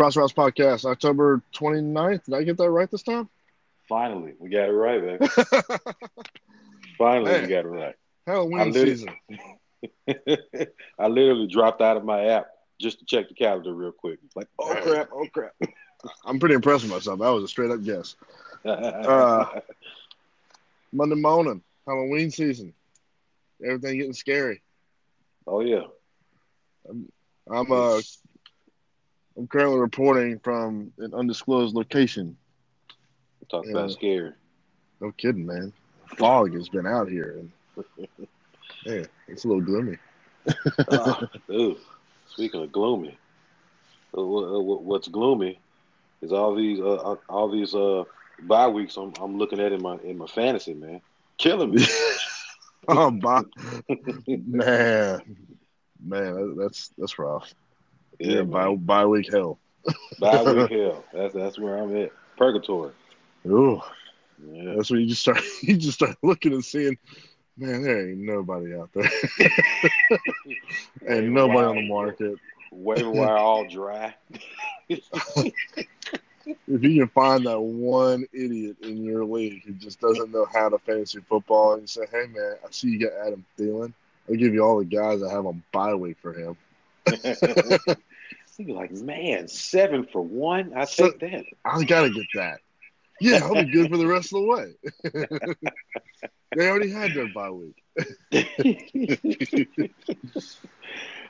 Crossroads Podcast, October 29th. Did I get that right this time? Finally, we got it right, man. Finally, we got it right. Halloween season. I literally dropped out of my app just to check the calendar real quick. Like, oh crap, oh crap. I'm pretty impressed with myself. That was a straight up guess. Uh, Monday morning, Halloween season. Everything getting scary. oh yeah. I'm uh I'm currently reporting from an undisclosed location. Talk Yeah. about scary. No kidding, man. Fog has been out here and yeah, it's a little gloomy. Dude, speaking of gloomy, uh, uh, wha- what's gloomy is all these uh, uh, all these uh bye weeks I'm I'm looking at in my in my fantasy, man. Killing me. oh my man. Man, that's that's rough. Yeah, by by week hell. bye week hell. That's that's where I'm at. Purgatory. Ooh. Yeah. That's when you just start you just start looking and seeing, man, there ain't nobody out there. ain't nobody on the market. Waiver wire all dry. If you can find that one idiot in your league who just doesn't know how to fantasy football and you say, Hey man, I see you got Adam Thielen. I'll give you all the guys that have a bye week for him. You're like, man, seven for one. I So- take that. I gotta get that. Yeah, I'll be good for the rest of the way. they already had their bye week.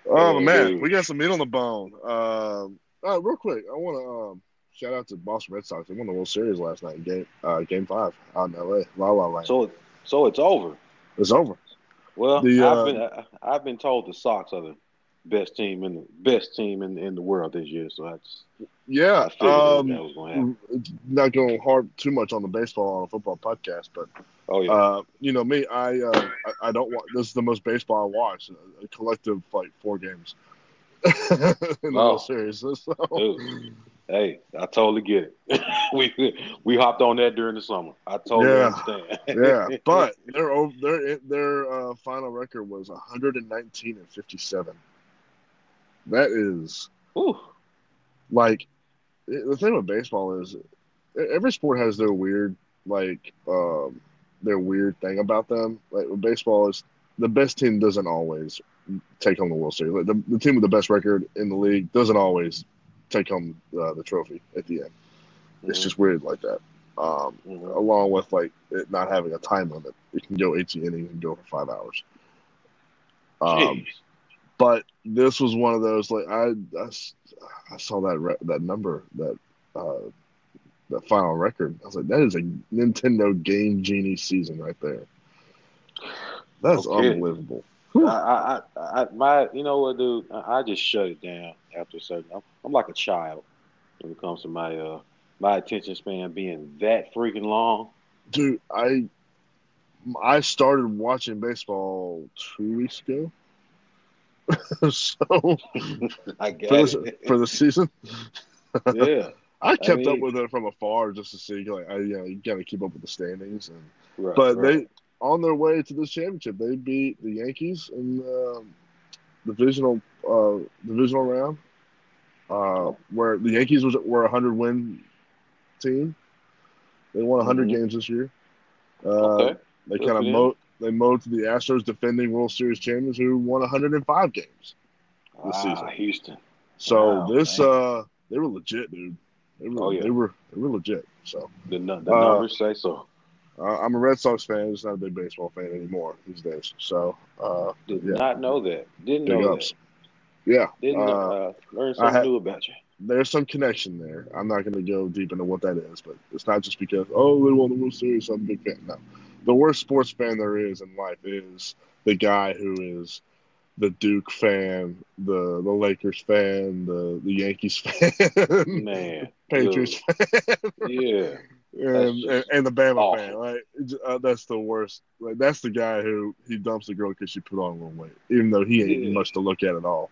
Oh, man, we got some meat on the bone. Um, uh, real quick, I want to um, shout out to Boston Red Sox. They won the World Series last night, game uh, game five out in L.A. La La Land. so, so it's over. it's over. Well, The, uh, I've been I've been told the Sox are the best team in the best team in, in the world this year. So that's I Yeah, that, um, that was to happen. not going hard too much on the baseball on a football podcast, but Oh yeah, uh, you know me, I, uh, I I don't want this is the most baseball I watch. A, a collective like four games in the Oh. Series. So, Dude. hey, I totally get it. we we hopped on that during the summer. I totally Yeah. understand. yeah, but their their their uh, final record was 119 and 57. That is Whew. like the thing with baseball is every sport has their weird like um, their weird thing about them. Like with baseball is the best team doesn't always take home the World Series. Like the, the team with the best record in the league doesn't always take home uh, the trophy at the end. It's just weird like that. Um, Mhm. along with like it not having a time limit. It can go 18 innings and go for five hours. Um. But this was one of those like I I saw that re- that number that uh, that final record. I was like, that is a Nintendo Game Genie season right there. That's Okay. unbelievable. I, I, I, I, my, you know what, dude? I, I just shut it down after a certain. I'm, I'm like a child when it comes to my, uh, my attention span being that freaking long. Dude, I I started watching baseball two weeks ago. so I for got this, for the season, yeah, I kept up mean- with it from afar just to see like I you know you gotta keep up with the standings and right, but right. they on their way to this championship they beat the Yankees in the um, divisional uh, divisional round uh, where the Yankees was were a hundred win team they won 100 Mhm. games this year uh, okay. they kind of mowed they mowed to the Astros defending World Series champions who won 105 games this ah, season. Houston. so Wow, this man. uh they were legit dude they were, Oh, yeah. they were they were legit so The, the Uh, numbers say so. Uh, I'm a Red Sox fan. Just not a big baseball fan anymore these days. So, uh, Did yeah. not know that. Didn't big know ups. Yeah. Didn't uh, uh, learn something had- new about you. there's some connection there. I'm not going to go deep into what that is, but it's not just because oh they won the World Series, so I'm a big fan. No, the worst sports fan there is in life is the guy who is the Duke fan, the the Lakers fan, the the Yankees fan, Man, Patriots dude. Yeah. and, and, and the Bama awful. fan, right? It's- Uh, that's the worst. Like that's the guy who he dumps the girl because she put on a little weight, even though he ain't Yeah. much to look at at all.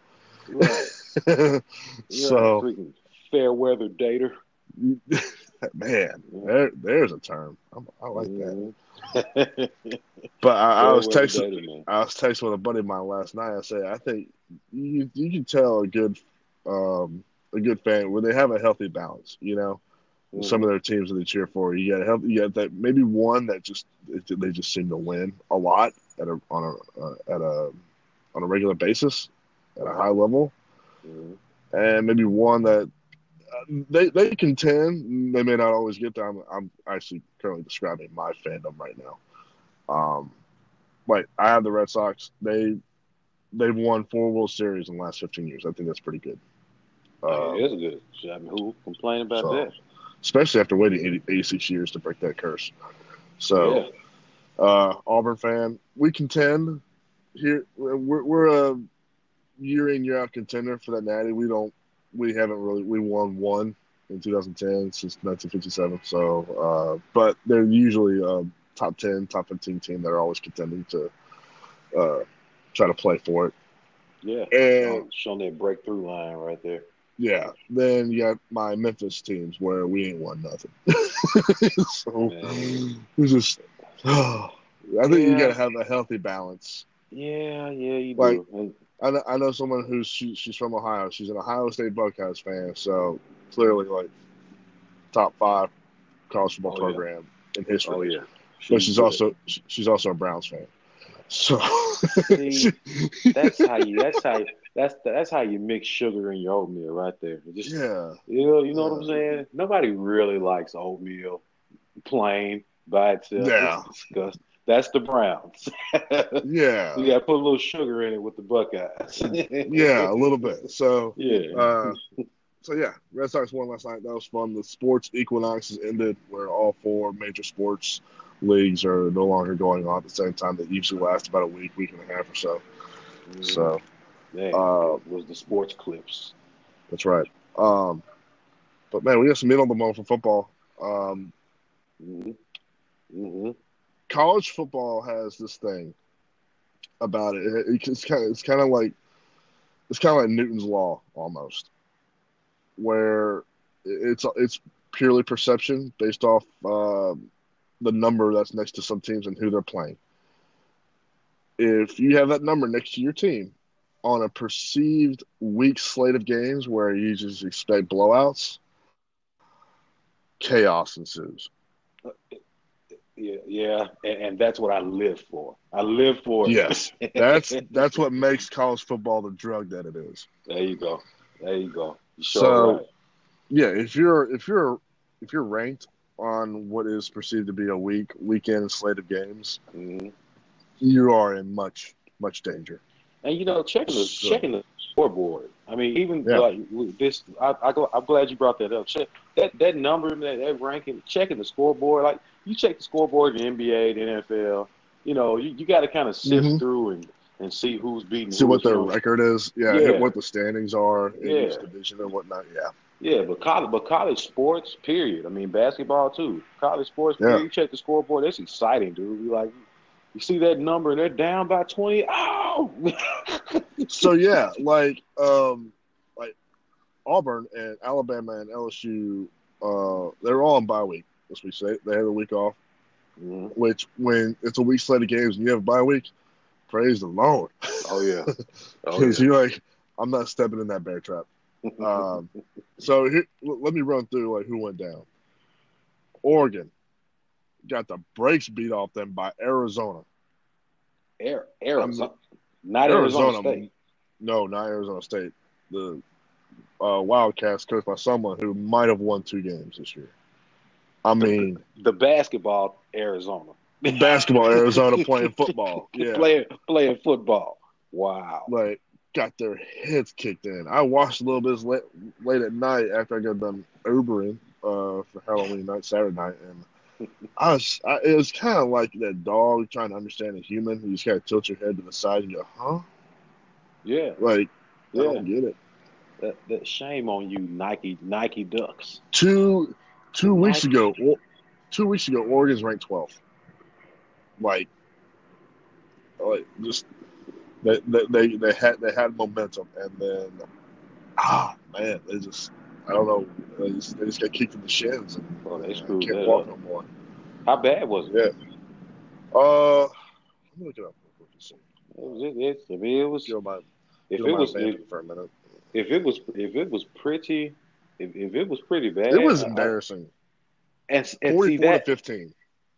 Right. so, fair weather dater. man, there, there's a term. I'm, I like that. But I, I was texting. I was texting with a buddy of mine last night. I said, I think you you can tell a good um, a good fan where they have a healthy balance. You know, mm-hmm. some of their teams that they cheer for, you got help. You got that maybe one that just they just seem to win a lot at a on a uh, at a on a regular basis at a high level, mm-hmm. and maybe one that they they contend. They may not always get there. I'm, I'm actually currently describing my fandom right now. Um, like I have the Red Sox. They they've won four World Series in the last 15 years. I think that's pretty good. Uh, it is good. I mean, who complain about so, that? Especially after waiting 86 years to break that curse. So, yeah. uh, Auburn fan, we contend here. We're, we're a year in year out contender for that Natty. We don't. We haven't really. We won one in 2010 since 1957. So, uh, but they're usually a top 10, top 15 team that are always contending to uh, try to play for it. Yeah, and showing that breakthrough line right there. Yeah, then you got my Memphis teams where we ain't won nothing. so it's just, oh, I think yeah. you got to have a healthy balance. Yeah, yeah, you like, do. I know, I know someone who's she, she's from Ohio. She's an Ohio State Buckeyes fan, so clearly like top five college football oh, program yeah. in history. Oh yeah, but she's also she's also a Browns fan. So See, that's how you. That's how. You, that's that's how you mix sugar in your oatmeal right there. Just, yeah. You know. You know yeah. what I'm saying? Nobody really likes oatmeal plain by itself. Yeah. It's disgusting. That's the Browns. yeah. You got to put a little sugar in it with the Buckeyes. yeah, a little bit. So yeah. Uh, so yeah, Red Sox won last night. That was fun. The sports equinox has ended, where all four major sports leagues are no longer going on at the same time. That usually last about a week, week and a half or so. Mm-hmm. So, man, uh, was the sports clips. That's right. Um, but man, we got some meat on the bone for football. Um, mm-hmm. Mm-hmm. College football has this thing about it. it it's kind of it's kind of like it's kind of like Newton's law almost, where it's it's purely perception based off uh, the number that's next to some teams and who they're playing. If you have that number next to your team on a perceived weak slate of games where you just expect blowouts, chaos ensues. Yeah, yeah, and, and that's what I live for. I live for. Yes, that's that's what makes college football the drug that it is. There you go. There you go. You so, right. yeah, if you're if you're if you're ranked on what is perceived to be a weak weekend slate of games, mm-hmm. you are in much much danger. And you know, checking the so, checking the scoreboard. I mean, even yeah. like this, I, I am glad you brought that up. Check that that number, that, that ranking, checking the scoreboard. Like you check the scoreboard in the NBA, the NFL. You know, you, you got to kind of sift mm-hmm. through and and see who's beating. See what their record is. Yeah, yeah, what the standings are in yeah. each division and whatnot. Yeah. Yeah, but college, but college sports, period. I mean, basketball too. College sports, period. Yeah. You check the scoreboard. That's exciting, dude. You like, you see that number, and they're down by twenty. Oh. so yeah, like, um, like Auburn and Alabama and LSU, uh, they're all on bye weak. As we say, they have a week off. Mm-hmm. Which, when it's a week slate of games and you have a bye week, praise the Lord. Oh yeah, because oh, yeah. you're like, I'm not stepping in that bear trap. Um, so here, let me run through like who went down. Oregon got the brakes beat off them by Arizona. Air, Arizona, not Arizona, Arizona, State. No, not Arizona State. The uh, Wildcats coached by someone who might have won two games this year. I mean, the basketball Arizona, basketball Arizona playing football, yeah, playing playing football. Wow, like got their heads kicked in. I watched a little bit late, late at night after I got done Ubering uh, for Halloween night, Saturday night, and I was I, it was kind of like that dog trying to understand a human. You just kind of tilt your head to the side and go, "Huh?" Yeah, like yeah. I don't get it. That, that shame on you, Nike Nike Ducks. Two two Nike. weeks ago, two weeks ago, Oregon's ranked 12th. Like, like just they, they, they, had they had momentum, and then ah man, they just I don't know they just, they just got kicked in the shins and oh, they screwed can't walk up. no more. How bad was it? Yeah. Uh, let me look it up. It was, it, it, I mean, it was. You my, if it was it, for a minute. if it was if it was pretty if, if it was pretty bad, It was I- embarrassing. and, and see Forty-four that to fifteen.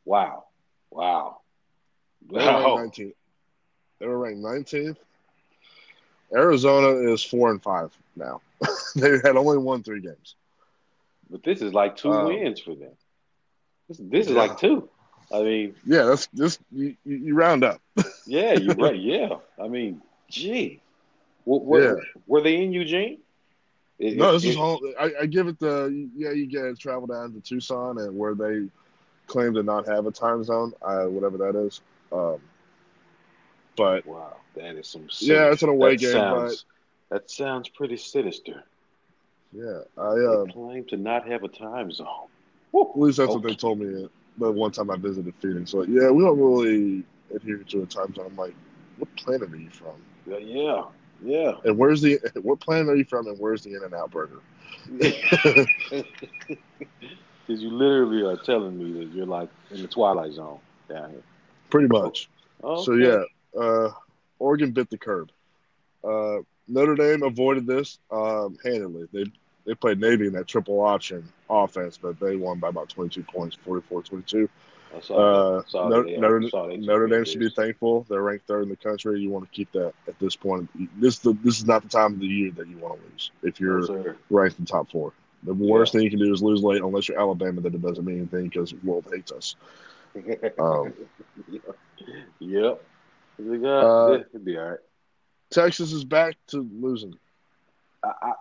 wow, wow, They were ranked wow. 19th. They were ranked 19th. Arizona is four and five now. they had only won three games. But this is like two Um, wins for them. This, this is like two. I mean, Yeah, that's just You, you round up. yeah, you're right. Yeah, I mean, gee, were, were, Yeah. were they in Eugene? It- No, this is all. I, I give it the yeah. You get travel down to Tucson and where they claim to not have a time zone, uh, whatever that is. Um, but Wow, that is some. Yeah, it's an away game, Sounds, that sounds pretty sinister. yeah, I uh, they claim to not have a time zone. at least that's what they told me the one time I visited Phoenix. Like, yeah, we don't really adhere to a time zone. I'm like, what planet are you from? Yeah, yeah, yeah. And where's the what planet are you from? And where's the In-N-Out Burger? Because you literally are telling me that you're like in the twilight zone down here. Pretty much. Okay. So yeah, uh, Oregon bit the curb. Uh, Notre Dame avoided this um, handily. They they played Navy in that triple option offense, but they won by about 22 points, 44-22. I Uh, Notre, Notre. Notre Dame should be thankful. They're ranked third in the country. You want to keep that at this point. This the, this is not the time of the year that you want to lose if you're Yes, ranked in the top four. The worst thing you can do is lose late, unless you're Alabama. Then it doesn't mean anything because the world hates us. Um, yep. Got, Uh, it'll be all right. Texas is back to losing. I, I,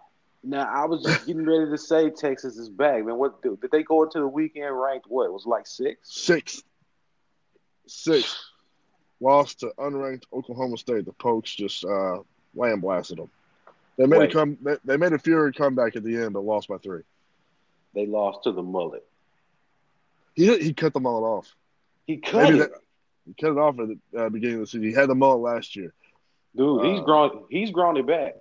now I was just getting ready to say Texas is back. Man, what did they go into the weekend ranked? What it was like six? Sixth, sixth, lost to unranked Oklahoma State. The Pokes just uh, lamb blasted them. They made Wait. a come. They, they made a fury comeback at the end, but lost by three. They lost to the mullet. He he cut the mullet off. He cut Maybe it, that, he cut it off at the uh, beginning of the season. He had the mullet last year. Dude. He's uh, grown. He's grown it back.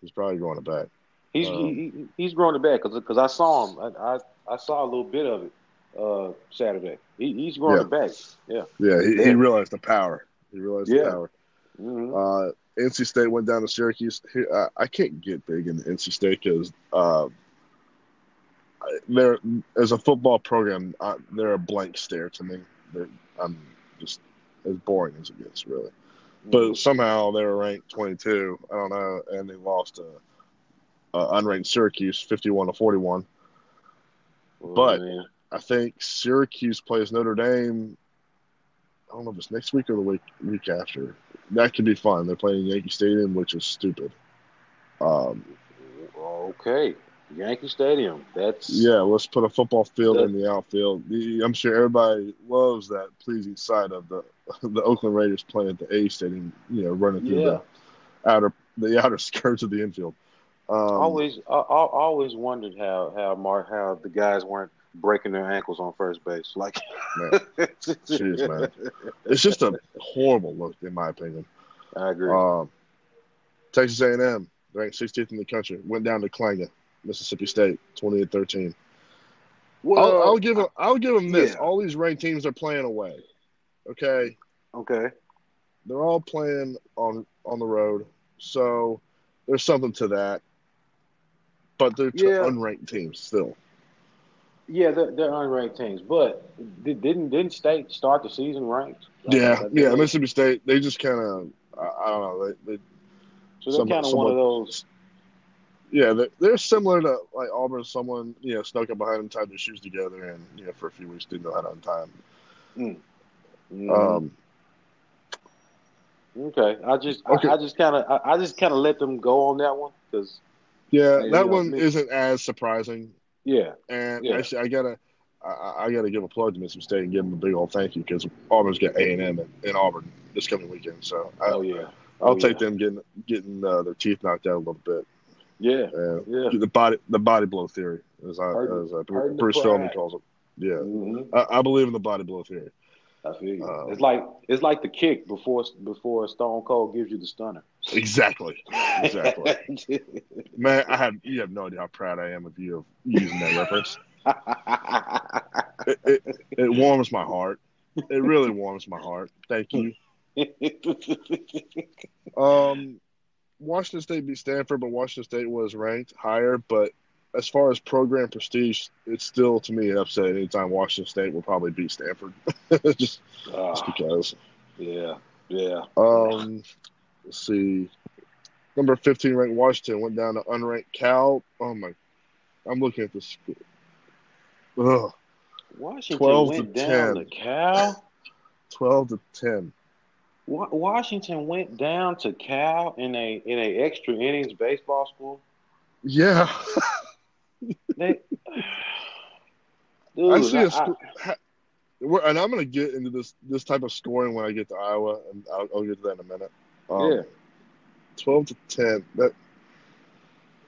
He's probably going it back. He's um, he, he, he's grown it back because I saw him. I, I I saw a little bit of it uh, Saturday. He, he's grown Yeah. it back. Yeah. Yeah, he, he realized the power. He realized Yeah. the power. hmm Uh, NC State went down to Syracuse. Here, I, I can't get big in NC State because uh, they're as a football program, I, they're a blank stare to me. They're, I'm just as boring as it gets, really. Mm-hmm. But somehow they were ranked 22. I don't know, and they lost to uh, unranked Syracuse, 51 to 41. Oh, but- man. I think Syracuse plays Notre Dame. I don't know if it's next week or the week week after. That could be fun. They're playing Yankee Stadium, which is stupid. Um, okay, Yankee Stadium. That's yeah, let's put a football field That- in the outfield. I'm sure everybody loves that pleasing sight of the the Oakland Raiders playing at the A Stadium. You know, running through Yeah. the outer the outer skirts of the infield. Um, always I, I always wondered how how Mark how the guys weren't breaking their ankles on first base. Like, Man. Man. it's just a horrible look, in my opinion. I agree. Um, Texas A&M ranked 16th in the country, went down to Klanga, Mississippi State, 28-13. well, I'll, I'll give them. I'll give them this. yeah. All these ranked teams are playing away. Okay, okay. they're all playing on on the road, so there's something to that. But they're Yeah. unranked teams still. Yeah, they're, they're unranked teams, but did, didn't didn't State start the season ranked? Yeah, Like, yeah. they- Mississippi State, they just kind of, I, I don't know. They, they, So they're kind of one of those. Yeah, they're, they're similar to like Auburn. Someone you know snuck up behind them, tied their shoes together, and you know for a few weeks didn't know how to untie them. Mhm. Um, okay, I just Okay. I, just kind of I, just kind of let them go on that one because yeah, that know, one isn't as surprising. yeah, And Yeah. actually, I gotta, I, I gotta give a plug to Mississippi State and give them a big old thank you because Auburn's got A and M in Auburn this coming weekend. So I, oh yeah, I'll Oh, take yeah. them getting getting uh, their teeth knocked out a little bit. Yeah, Uh, yeah. The body the body blow theory, as I as the Bruce pride. calls it. Yeah, Mhm. I, I believe in the body blow theory. I feel you. Um, it's like it's like the kick before before Stone Cold gives you the stunner. Exactly, exactly. Man, I have you have no idea how proud I am of you of using that reference. It, it, it warms my heart. It really warms my heart. Thank you. Um, Washington State beat Stanford, but Washington State was ranked higher. But as far as program prestige, it's still to me an upset anytime Washington State will probably beat Stanford. just, Ah, just because. yeah, yeah. Um, let's see. Number 15 ranked Washington went down to unranked Cal. Oh my, I'm looking at this school. Ugh, Washington 12 to went down 10. to Cal. 12 to 10. Wa- Washington went down to Cal in a in a extra innings baseball school. Yeah, They, I see I- a school. ha- and I'm going to get into this this type of scoring when I get to Iowa, and I'll, I'll get to that in a minute. Um, Yeah. 12 to 10. That.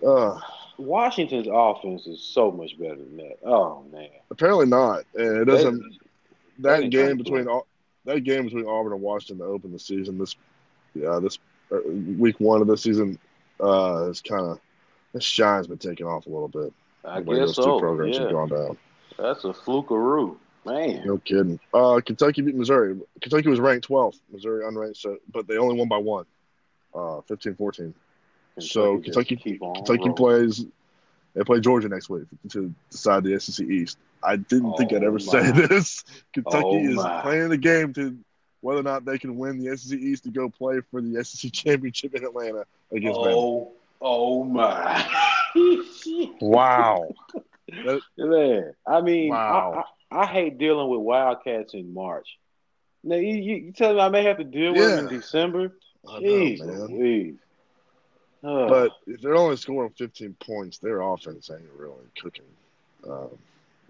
Uh, Washington's offense is so much better than that. Oh man, apparently not, and it doesn't. They that ain't game between Au- that game between Auburn and Washington to open the season this yeah this uh, week one of the season uh is kind of the shine's been taken off a little bit. I guess those two so. programs have gone down. that's a flukeroo, man. No kidding. Uh, Kentucky beat Missouri. Kentucky was ranked 12th. Missouri unranked, so but they only won by one, uh, 15-14. So Kentucky Kentucky rolling. plays. They play Georgia next week to decide the SEC East. I didn't think I'd Oh, ever say this. Kentucky Oh, is my. playing the game to whether or not they can win the SEC East to go play for the SEC championship in Atlanta against Bama. Oh, oh my. Wow. Man, I mean, Wow. I, I, I hate dealing with Wildcats in March. Now, you, you, you tell me I may have to deal with them in Yeah. December? I know, Jeez, man. But if they're only scoring 15 points, their offense ain't really cooking. Um,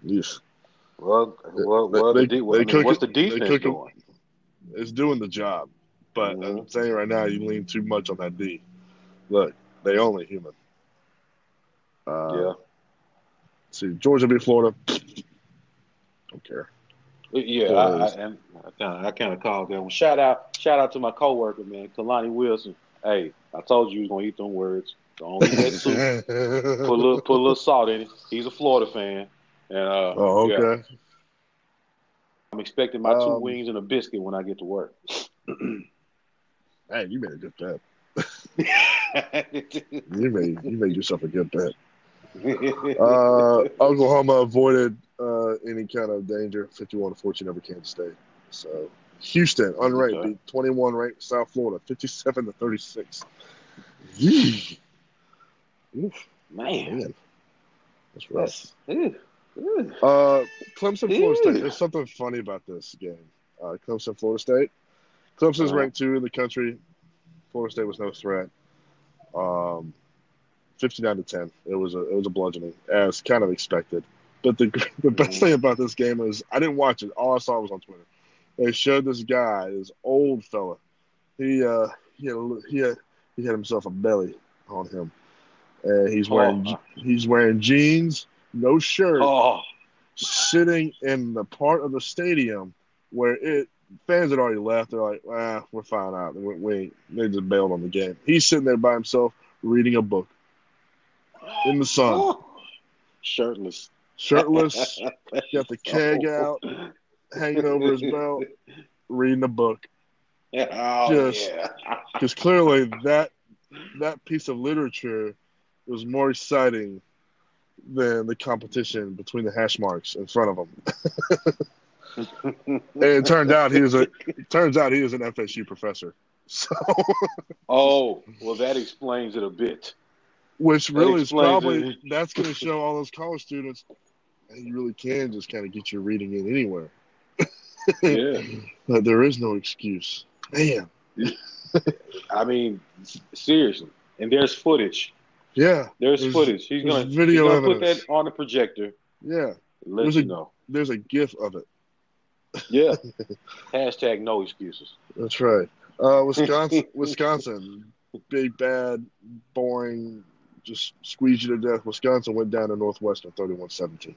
yes. well, well, they- the de- they well, what's the it- defense it- doing? it's doing the job. But I'm Mhm. saying right now, you lean too much on that D. Look, they only human. Uh, Yeah. See, Georgia beat Florida. Don't care. Yeah, I, I, and I kind of I kind of called that one. Shout out, shout out to my coworker, man, Kalani Wilson. Hey, I told you he was gonna eat them words. Don't eat that soup. Put a little, put a little salt in it. He's a Florida fan, and uh, oh, yeah, okay. I'm expecting my two Um, wings and a biscuit when I get to work. Hey, you made a good bet. You made you made yourself a good bet. Uh, Oklahoma avoided uh, any kind of danger, 51 to 14 over Kansas State. So Houston, unranked, Okay. beat 21 ranked South Florida, 57 to 36. Yee. Oof, Man, man, that's rough. that's. Uh, Clemson, Florida State. There's something funny about this game. Uh, Clemson, Florida State. Clemson's Uh-huh. ranked two in the country. Florida State was no threat. Um, 59 to 10. It was a it was a bludgeoning, as kind of expected. But the the best thing about this game is I didn't watch it. All I saw was on Twitter. They showed this guy, this old fella. He uh he had he had he had himself a belly on him, and he's wearing Oh. he's wearing jeans, no shirt Oh, sitting in the part of the stadium where it fans had already left. They're like, ah, we're fine out. We, we ain't- they just bailed on the game. He's sitting there by himself reading a book in the sun, Oh. shirtless, shirtless, got the keg out, hanging over his belt, reading a book. Oh, Just- yeah. Because clearly that that piece of literature was more exciting than the competition between the hash marks in front of him. And it turned out he was a turns out he was an FSU professor. So oh, well, that explains it a bit. which really is probably it. that's gonna show all those college students hey, you really can just kind of get your reading in anywhere. Yeah. But there is no excuse. Man. I mean, seriously. And there's footage. Yeah, There's, There's- footage. He's there's gonna, video he's gonna put that on the projector. yeah. Let There's you a- know. There's a gif of it. Yeah. Hashtag no excuses. That's right. Uh, Wisconsin, Wisconsin, big bad, boring, just squeeze you to death. Wisconsin went down to Northwestern 31-17.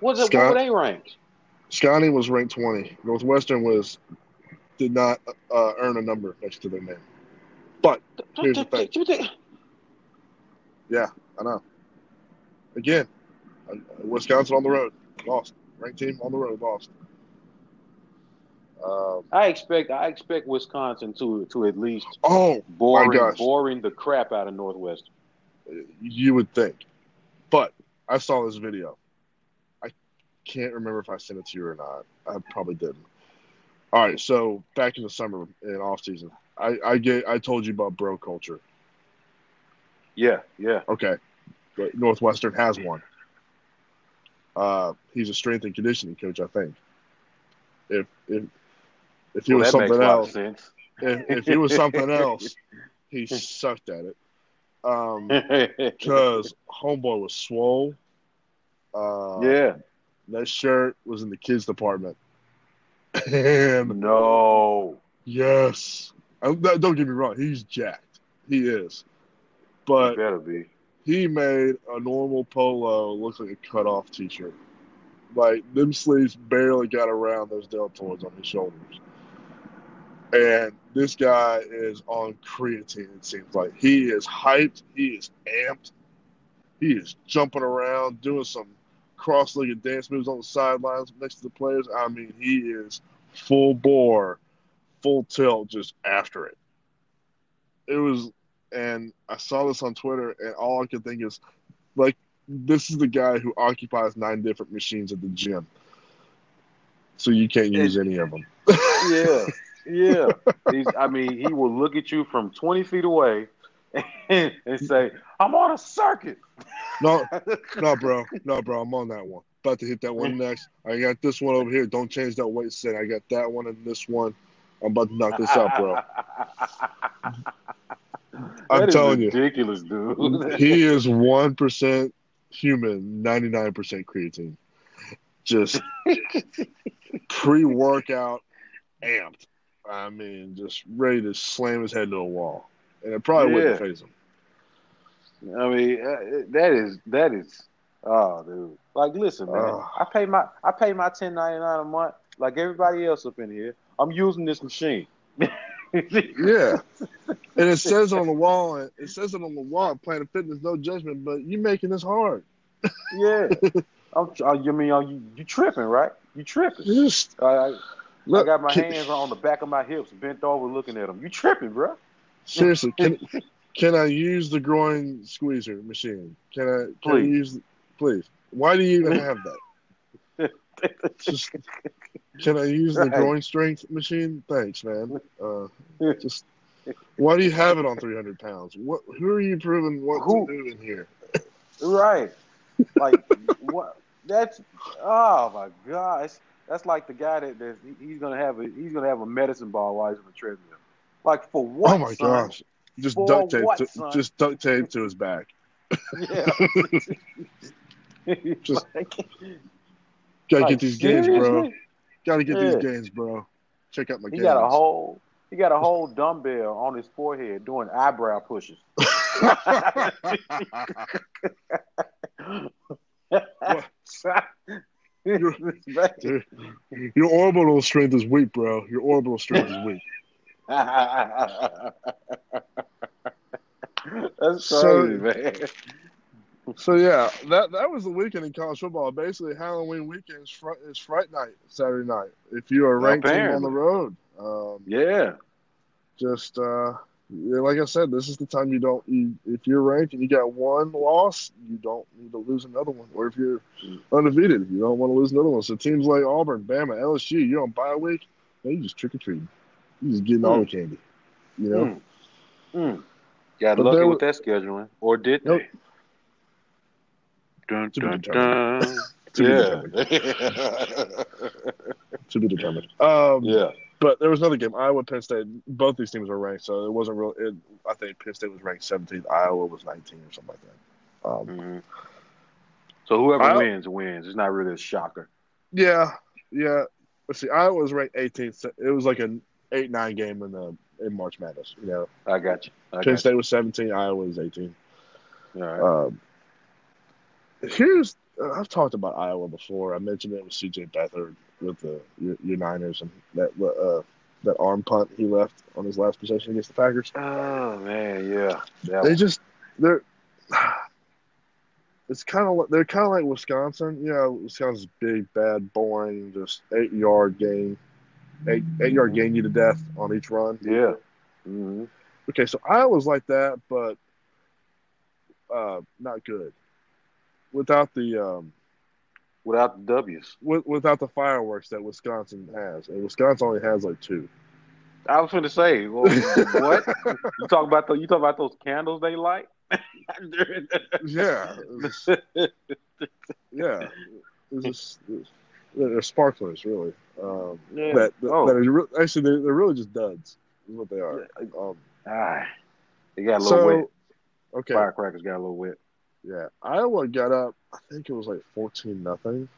What's Scott? what were they ranked? Scotty was ranked 20. Northwestern was did not uh, earn a number next to their name. But Here's the thing. I know. Again, uh, Wisconsin on the road lost. Ranked team on the road lost. Um, I expect I expect Wisconsin to to at least oh, boring boring the crap out of Northwestern. you would think, but I saw this video. I can't remember if I sent it to you or not. I probably didn't. All right, so back in the summer in off season, I I get I told you about bro culture. Yeah, yeah. Okay, but Northwestern has one. Uh, he's a strength and conditioning coach, I think. If if if he Well, was something a lot of else, if, if he was something else, he sucked at it. Um, because homeboy was swole. Uh, yeah. that shirt was in the kids department, and No. yes, I- don't get me wrong, he's jacked. He is, but better be. he made a normal polo look like a cut off t shirt. Like them sleeves barely got around those deltoids on his shoulders. And this guy is on creatine, it seems like. He is hyped, he is amped, he is jumping around, doing some cross legged dance moves on the sidelines next to the players. I mean, he is full bore, full tilt, just after it. It was and I saw this on Twitter, and all I could think is, like, this is the guy who occupies nine different machines at the gym, so you can't use any of them. Yeah. Yeah. He's, I mean, he will look at you from 20 feet away and, and say, I'm on a circuit. No, no, bro, no, bro, I'm on that one. About to hit that one next. I got this one over here. Don't change that weight set. I got that one and this one. I'm about to knock this out, bro. I'm That telling you. ridiculous, dude. He is one percent human, ninety nine percent creatine. Just pre workout amped. I mean, just ready to slam his head to a wall, and it probably wouldn't Yeah. faze him. I mean, uh, that is that is oh, dude. Like, listen, man. Ugh. I pay my I pay my ten ninety nine a month, like everybody else up in here. I'm using this machine. Yeah, and it says on the wall. It says it on the wall. Planet Fitness, no judgment, but you making this hard. yeah. I'm, uh, I you mean are you, you tripping, right? You tripping? Just I, I, I got my can- hands on the back of my hips, bent over, looking at them. You tripping, bro? seriously. Can can I use the groin squeezer machine? Can I? Can I Please. use? Please. Why do you even have that? Just can I use the groin strength machine? Thanks, man. Uh, just why do you have it on 300 pounds? What? Who are you proving what Who- to do in here? Right. Like what? That's oh my gosh. That's like the guy that that he's gonna have a he's gonna have a medicine ball while he's on the treadmill. Like for what? oh my son? gosh! Just For duct tape. what, to, just duct tape to his back. Yeah. Just- Like- Gotta like, get these gains, bro. Seriously? Gotta get Yeah. these gains, bro. Check out my He gains. got a whole he got a whole dumbbell on his forehead doing eyebrow pushes. Dude, your orbital strength is weak, bro. Your orbital strength is weak. That's So- crazy, man. So yeah, that that was the weekend in college football. Basically, Halloween weekend is, fr- is Fright Night, Saturday night. If you are a ranked team on the road, um, Yeah. just uh, yeah, like I said, this is the time you don't. You, if you're ranked and you got one loss, you don't need to lose another one. Or if you're undefeated, you don't want to lose another one. So teams like Auburn, Bama, LSU, you're on bye week, man, you just trick or treating. You just getting all the candy. You know. Mm. Mm. Got But lucky with that scheduling, or did Nope. they? Dun, To be dun, determined. dun. To be yeah. determined. To be determined. Um, yeah. But there was another game. Iowa, Penn State. Both these teams were ranked, so it wasn't real. It, I think Penn State was ranked 17th. Iowa was 19 or something like that. Um, Mhm. So whoever I- wins wins. It's not really a shocker. yeah, yeah. Let's see. Iowa was ranked 18th. It was like an eight nine game in the in March Madness. You know, I got you. I Penn got State was 17. Iowa was 18. All right. Um, here's uh, I've talked about Iowa before. I mentioned it with C.J. Beathard with the your, your Niners and that uh, that arm punt he left on his last possession against the Packers. oh man, yeah. That They just they're it's kind of they're kind of like Wisconsin. You know, Wisconsin's big, bad, boring, just eight yard game. eight eight yard gain you to death on each run. Yeah. Mm-hmm. Okay, so Iowa's like that, but uh, not good. Without the um, without the W's, with, without the fireworks that Wisconsin has, and Wisconsin only has like two. I was going to say, well, what you talk about? The, you talk about those candles they light? yeah, yeah. It's just, it's, they're sparklers, really. Um, yeah. That, that, oh. that are, actually, they're, they're really just duds. Is what they are. Um, ah, they got a little so, wet. Okay, firecrackers got a little wet. Yeah, Iowa got up. I think it was like fourteen nothing.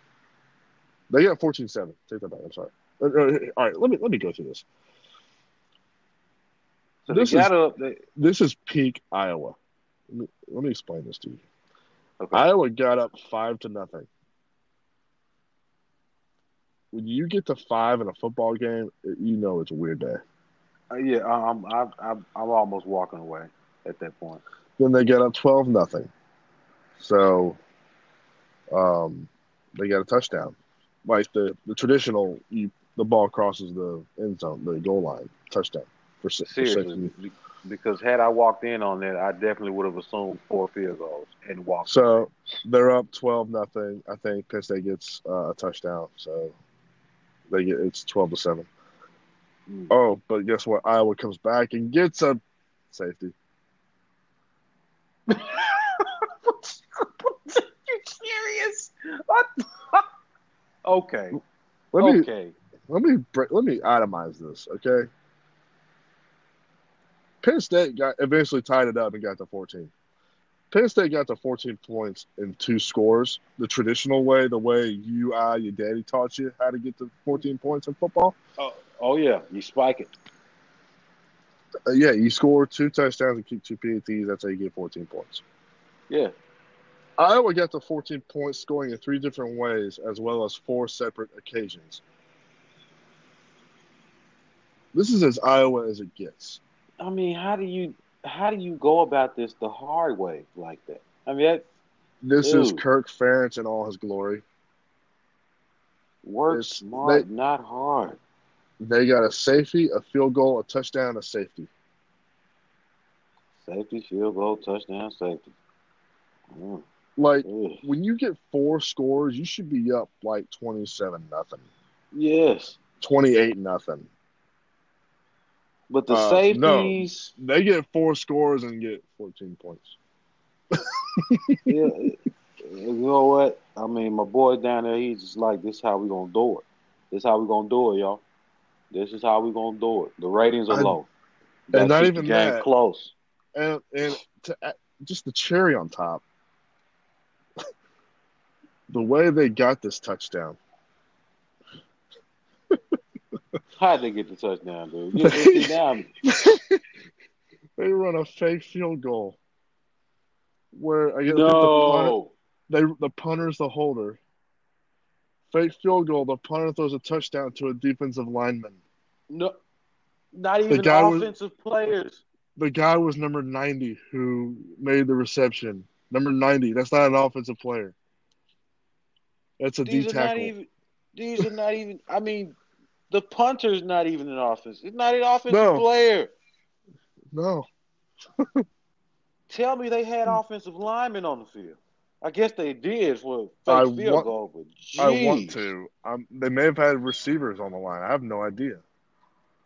They got 14-7. Take that back. I'm sorry. Uh, uh, all right, let me let me go through this. So this is up, they... this is peak Iowa. Let me, let me explain this to you. Okay. Iowa got up five to nothing. When you get to five in a football game, you know it's a weird day. Uh, yeah, I'm, I'm I'm I'm almost walking away at that point. Then they get up twelve nothing. So, um, they got a touchdown. Like the the traditional, you the ball crosses the end zone, the goal line, touchdown for, Seriously, for because had I walked in on that, I definitely would have assumed four field goals and walked. So they're up twelve nothing. I think Penn State gets uh, a touchdown, so they get it's twelve to seven. Mm. Oh, but guess what? Iowa comes back and gets a safety. you serious? What? okay. Let me, okay. Let me let me itemize this, okay? Penn State got eventually tied it up and got to 14. Penn State got to 14 points in two scores, the traditional way, the way you, I, your daddy taught you how to get to 14 points in football. Oh, oh yeah, you spike it. Uh, yeah, you score two touchdowns and keep two PATs. That's how you get 14 points. Yeah. Iowa got the 14 points scoring in three different ways, as well as four separate occasions. This is as Iowa as it gets. I mean, how do you how do you go about this the hard way like that? I mean, that, this dude, is Kirk Ferentz in all his glory. Work it's, smart, they, not hard. They got a safety, a field goal, a touchdown, a safety. Safety, field goal, touchdown, safety. Mm. Like Ugh. when you get four scores, you should be up like twenty-seven nothing. Yes. Twenty-eight nothing. But the uh, safeties, no, they get four scores and get fourteen points. yeah, you know what? I mean, my boy down there, he's just like, "This is how we gonna do it. This is how we gonna do it, y'all. This is how we gonna do it. The ratings are low. and not even that close. And and to, just the cherry on top, the way they got this touchdown. How'd they get the touchdown, dude? You down. they run a fake field goal where I guess no. the punter, they the punter's the holder. Fake field goal. The punter throws a touchdown to a defensive lineman. No, not even the offensive was, players. The guy was number ninety who made the reception. Number ninety. That's not an offensive player. That's a these D tackle. Even, these are not even. I mean, the punter's not even an offense. It's not an offensive no. player. No. Tell me they had offensive linemen on the field. I guess they did for a fake field want, goal, but geez. I want to. Um, they may have had receivers on the line. I have no idea.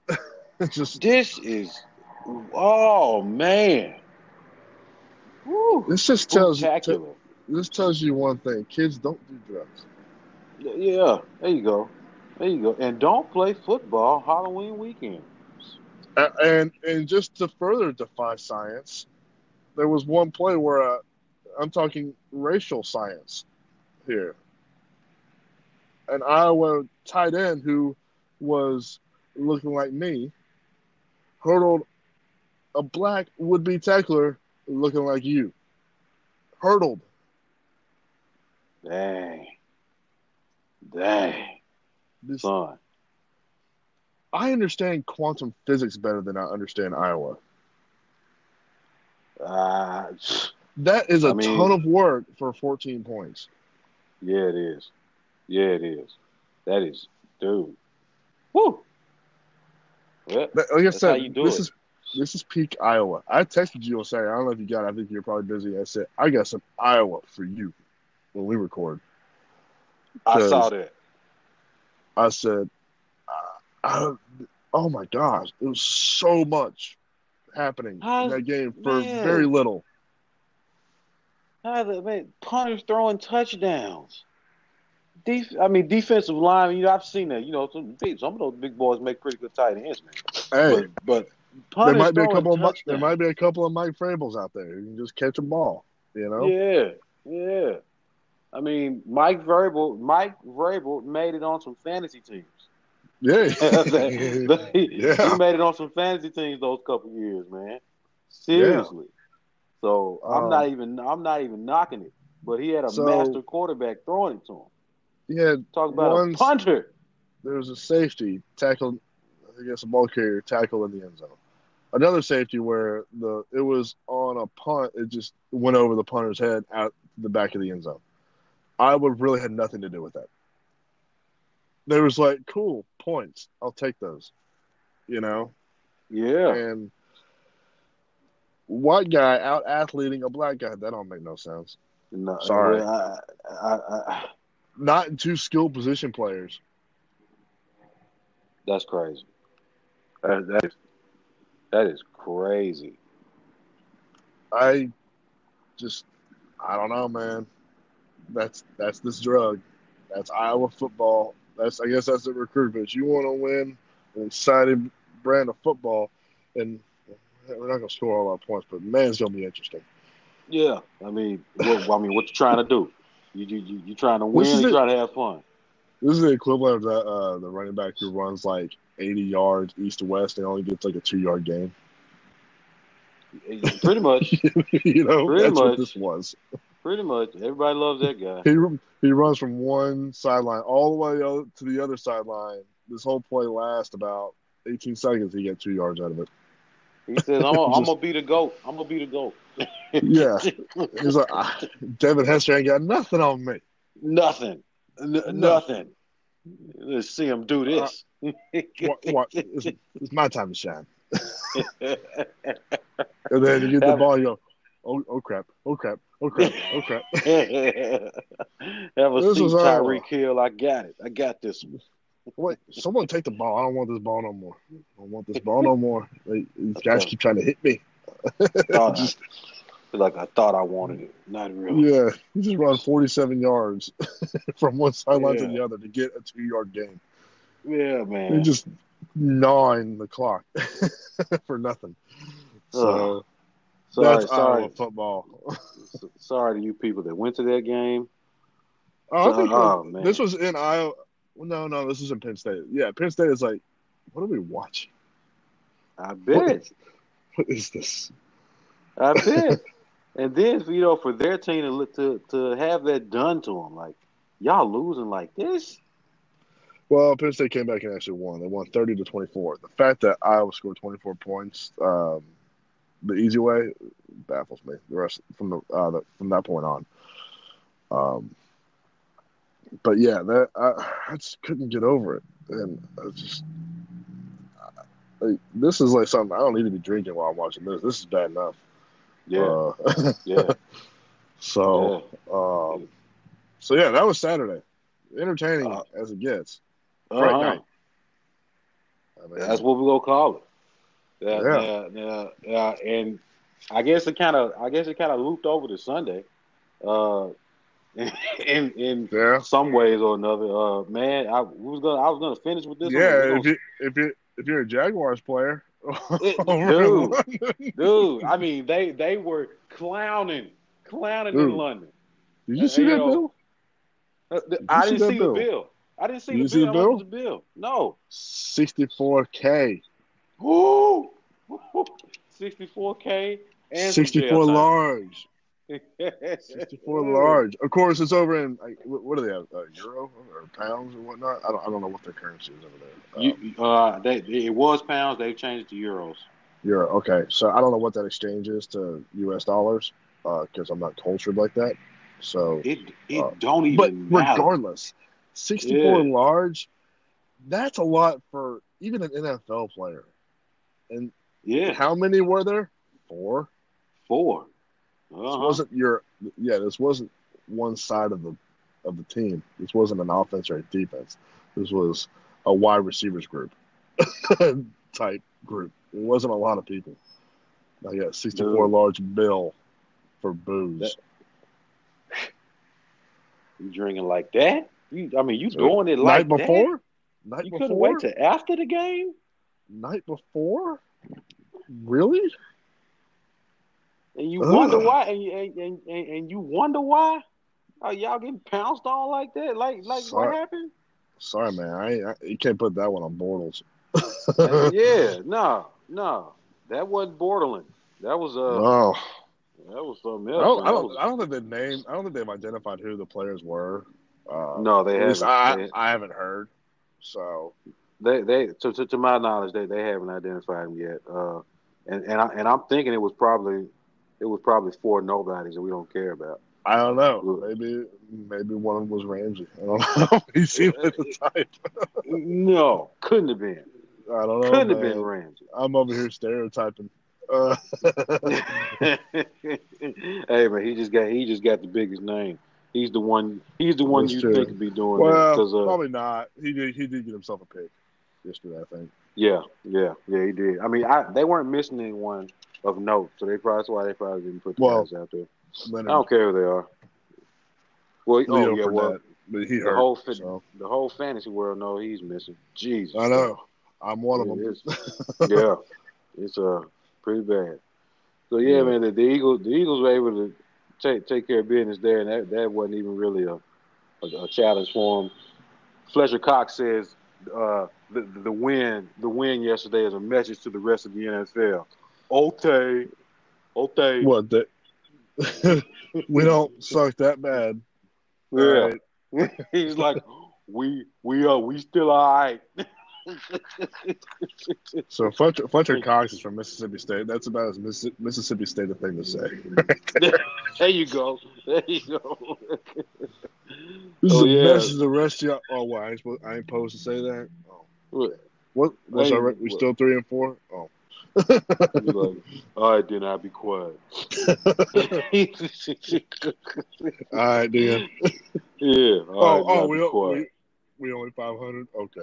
it's just this is oh man. Woo. This just tells you. T- this tells you one thing: kids don't do drugs. Yeah, there you go. There you go. And don't play football Halloween weekend. Uh, and and just to further defy science, there was one play where uh, I'm talking racial science here. An Iowa tight end who was looking like me hurdled a black would be tackler looking like you. Hurdled. Dang. Dang. This, Son. I understand quantum physics better than I understand Iowa. Uh, that is a I mean, ton of work for 14 points. Yeah, it is. Yeah, it is. That is, dude. Whoo. Yeah, Like I said, this it. is this is peak Iowa. I texted you on Saturday. I don't know if you got. it. I think you're probably busy. I said I got some Iowa for you when we record. I saw Cause- that. I said, uh, I, oh my gosh, it was so much happening How's- in that game for man. very little. How the man punters throwing touchdowns. Def, I mean defensive line. You know, I've seen that. You know, some big, some of those big boys make pretty good tight ends, man. Hey, But, but there might be a throwing couple. Of, Mi- there might be a couple of Mike Vrabels out there who can just catch a ball. You know, Yeah, yeah. I mean, Mike Vrabel, Mike Vrabel made it on some fantasy teams. yeah, he, Yeah. he made it on some fantasy teams those couple years, man. Seriously. So I'm Um, not even I'm not even knocking it. But he had a So- master quarterback throwing it to him. yeah. Talk about Once- a punter. There was a safety tackle. I guess a ball carrier tackle in the end zone. Another safety where the it was on a punt. It just went over the punter's head out the back of the end zone. I would really had nothing to do with that. There was like, cool points. I'll take those. You know, Yeah. and white guy out athleting a black guy. That don't make no sense. No, Sorry. I, I, I, Not two skilled position players. that's crazy. That, that is that is crazy. I just I don't know, man. That's that's this drug. That's Iowa football. That's I guess that's the recruitment. You want to win an exciting brand of football, and we're not gonna score all our points, but man, it's gonna be interesting. Yeah. I mean, what, I mean, what you trying to do? You you you, you trying to win? You trying to have fun? This is the equivalent of the uh, the running back who runs like 80 yards east to west and only gets like a two yard game. Pretty much. you know, Pretty that's what this was. Pretty much. Everybody loves that guy. He he runs from one sideline all the way to the other sideline. This whole play lasts about 18 seconds. He got two yards out of it. He says, "I'm gonna, I'm gonna be the goat. I'm gonna be the goat." Yeah. He's like, ah, Devin Hester ain't got nothing on me. nothing, N- nothing. Let's see him do this. What, what, it's, it's my time to shine. And then you get the ball, you go, oh, oh crap, oh crap, crap. Have a This was Iowa. Tyreek Hill. I got it. I got this. one. Wait, someone take the ball. I don't want this ball no more. I don't want this ball no more. Like, These guys keep trying to hit me. Just- I, like I thought I wanted it. Not really. Yeah, he just run 47 yards from one sideline to the other to get a two yard gain. Yeah, man. just gnawing the clock for nothing. So sorry, that's sorry, Iowa football. sorry to you people that went to that game. Oh, I think Oh, man. this was in Iowa. No, no, this is in Penn State. Yeah, Penn State is like, what are we watching? I bet. what is this? I bet. and then you know, for their team to look- to to have that done to them, like y'all losing like this. Well, Penn State came back and actually won. They won 30 to 24. The fact that Iowa scored 24 points um, the easy way baffles me. The rest from the, uh, the from that point on. Um, but yeah, that I, I just couldn't get over it, and I just like, this is like something I don't need to be drinking while I'm watching this. This is bad enough. Yeah, Uh, yeah, so, um, so yeah, that was Saturday. Entertaining Uh, as it gets. Uh-huh. night. I mean, That's what we're gonna call it. Yeah, Yeah. yeah. And I guess it kind of, I guess it kind of looped over to Sunday, uh, in in yeah. some ways or another. Uh, man, I was gonna, I was gonna finish with this. Yeah, we're if you if you if you're a Jaguars player, It- dude. Dude, I mean, they they were clowning, clowning in Dude. London. did you see you that know, bill? Uh, the- you I see didn't that see bill? the bill. I didn't see the see bill. the How bill? the bill? No. Sixty four K, Woo! 64K and some sixty jail four time. large, sixty four large. Of course, it's over in like, what do they have? Uh, euro or pounds or whatnot? I don't I don't know what their currency is over there. Um, You, uh, they, it was pounds. They've changed to euros. euro. Okay, so I don't know what that exchange is to U.S. dollars because I'm not cultured like that. So It it Uh, don't but even matter. regardless, 64 Yeah. large, that's a lot for even an NFL player. And Yeah, how many were there? Four. four. This Uh-huh. wasn't your yeah. This wasn't one side of the of the team. This wasn't an offense or a defense. This was a wide receivers group type group. It wasn't a lot of people. I got sixty four large bill for booze. That- You drinking like that? You, I mean, you So, doing it like night that? before. Night You before. couldn't wait till after the game. night before. Really? And you Ugh. wonder why, and, you- and, and, and, and you wonder why are y'all getting pounced on like that? Like, like Sorry. what happened? Sorry, man. I, I you can't put that one on Bortles. yeah, no, no, that wasn't Borderland. That was uh, Oh, that was something I else. don't, I don't. was- I don't think they named. I don't think they've identified who the players were. Uh, no, they haven't. I, They, I haven't heard. So they, they to, to, to my knowledge, they, they haven't identified them yet. Uh, and and I, and I'm thinking it was probably it was probably four nobodies that we don't care about. I don't know. Maybe maybe one of them was Ramsey. I don't know. he seemed like the type. No, couldn't have been. I don't know. Couldn't have been Ramsey. I'm over here stereotyping. Uh, hey man, he just got he just got the biggest name. He's the one. He's the one That's you true. think would be doing well, because uh, probably not. He did. He did get himself a pick yesterday. I think. Yeah, yeah, yeah, he did. I mean, I they weren't missing anyone of note, so they probably that's why they probably didn't put the Well, guys out there. I don't care who they are. Well, Leo oh yeah, well, but he the hurt. whole so. the whole fantasy world know he's missing. Jesus, I know. I'm one of them. yeah, it's uh pretty bad. So yeah, Yeah. man, the, the Eagles the Eagles were able to take take care of business there, and that, that wasn't even really a, a, a challenge for them. Fletcher Cox says uh, the the win the win yesterday is a message to the rest of the NFL. Okay, okay, What? That we don't suck that bad. yeah. Right. He's like, we we are we still all right. So Fletcher, Fletcher Cox is from Mississippi State. That's about as Missi- Mississippi State a thing to say. there you go. There you go. This Oh, is yeah. message to the rest of y'all. Oh, what? I ain't, supposed, I ain't supposed to say that. Oh. What? What? What's Hey, our, we what? still three and four? Oh. Like, all right, then I'll be quiet. All right, then. yeah. Oh, All right, oh, we, be we, quiet. We only five hundred. Okay,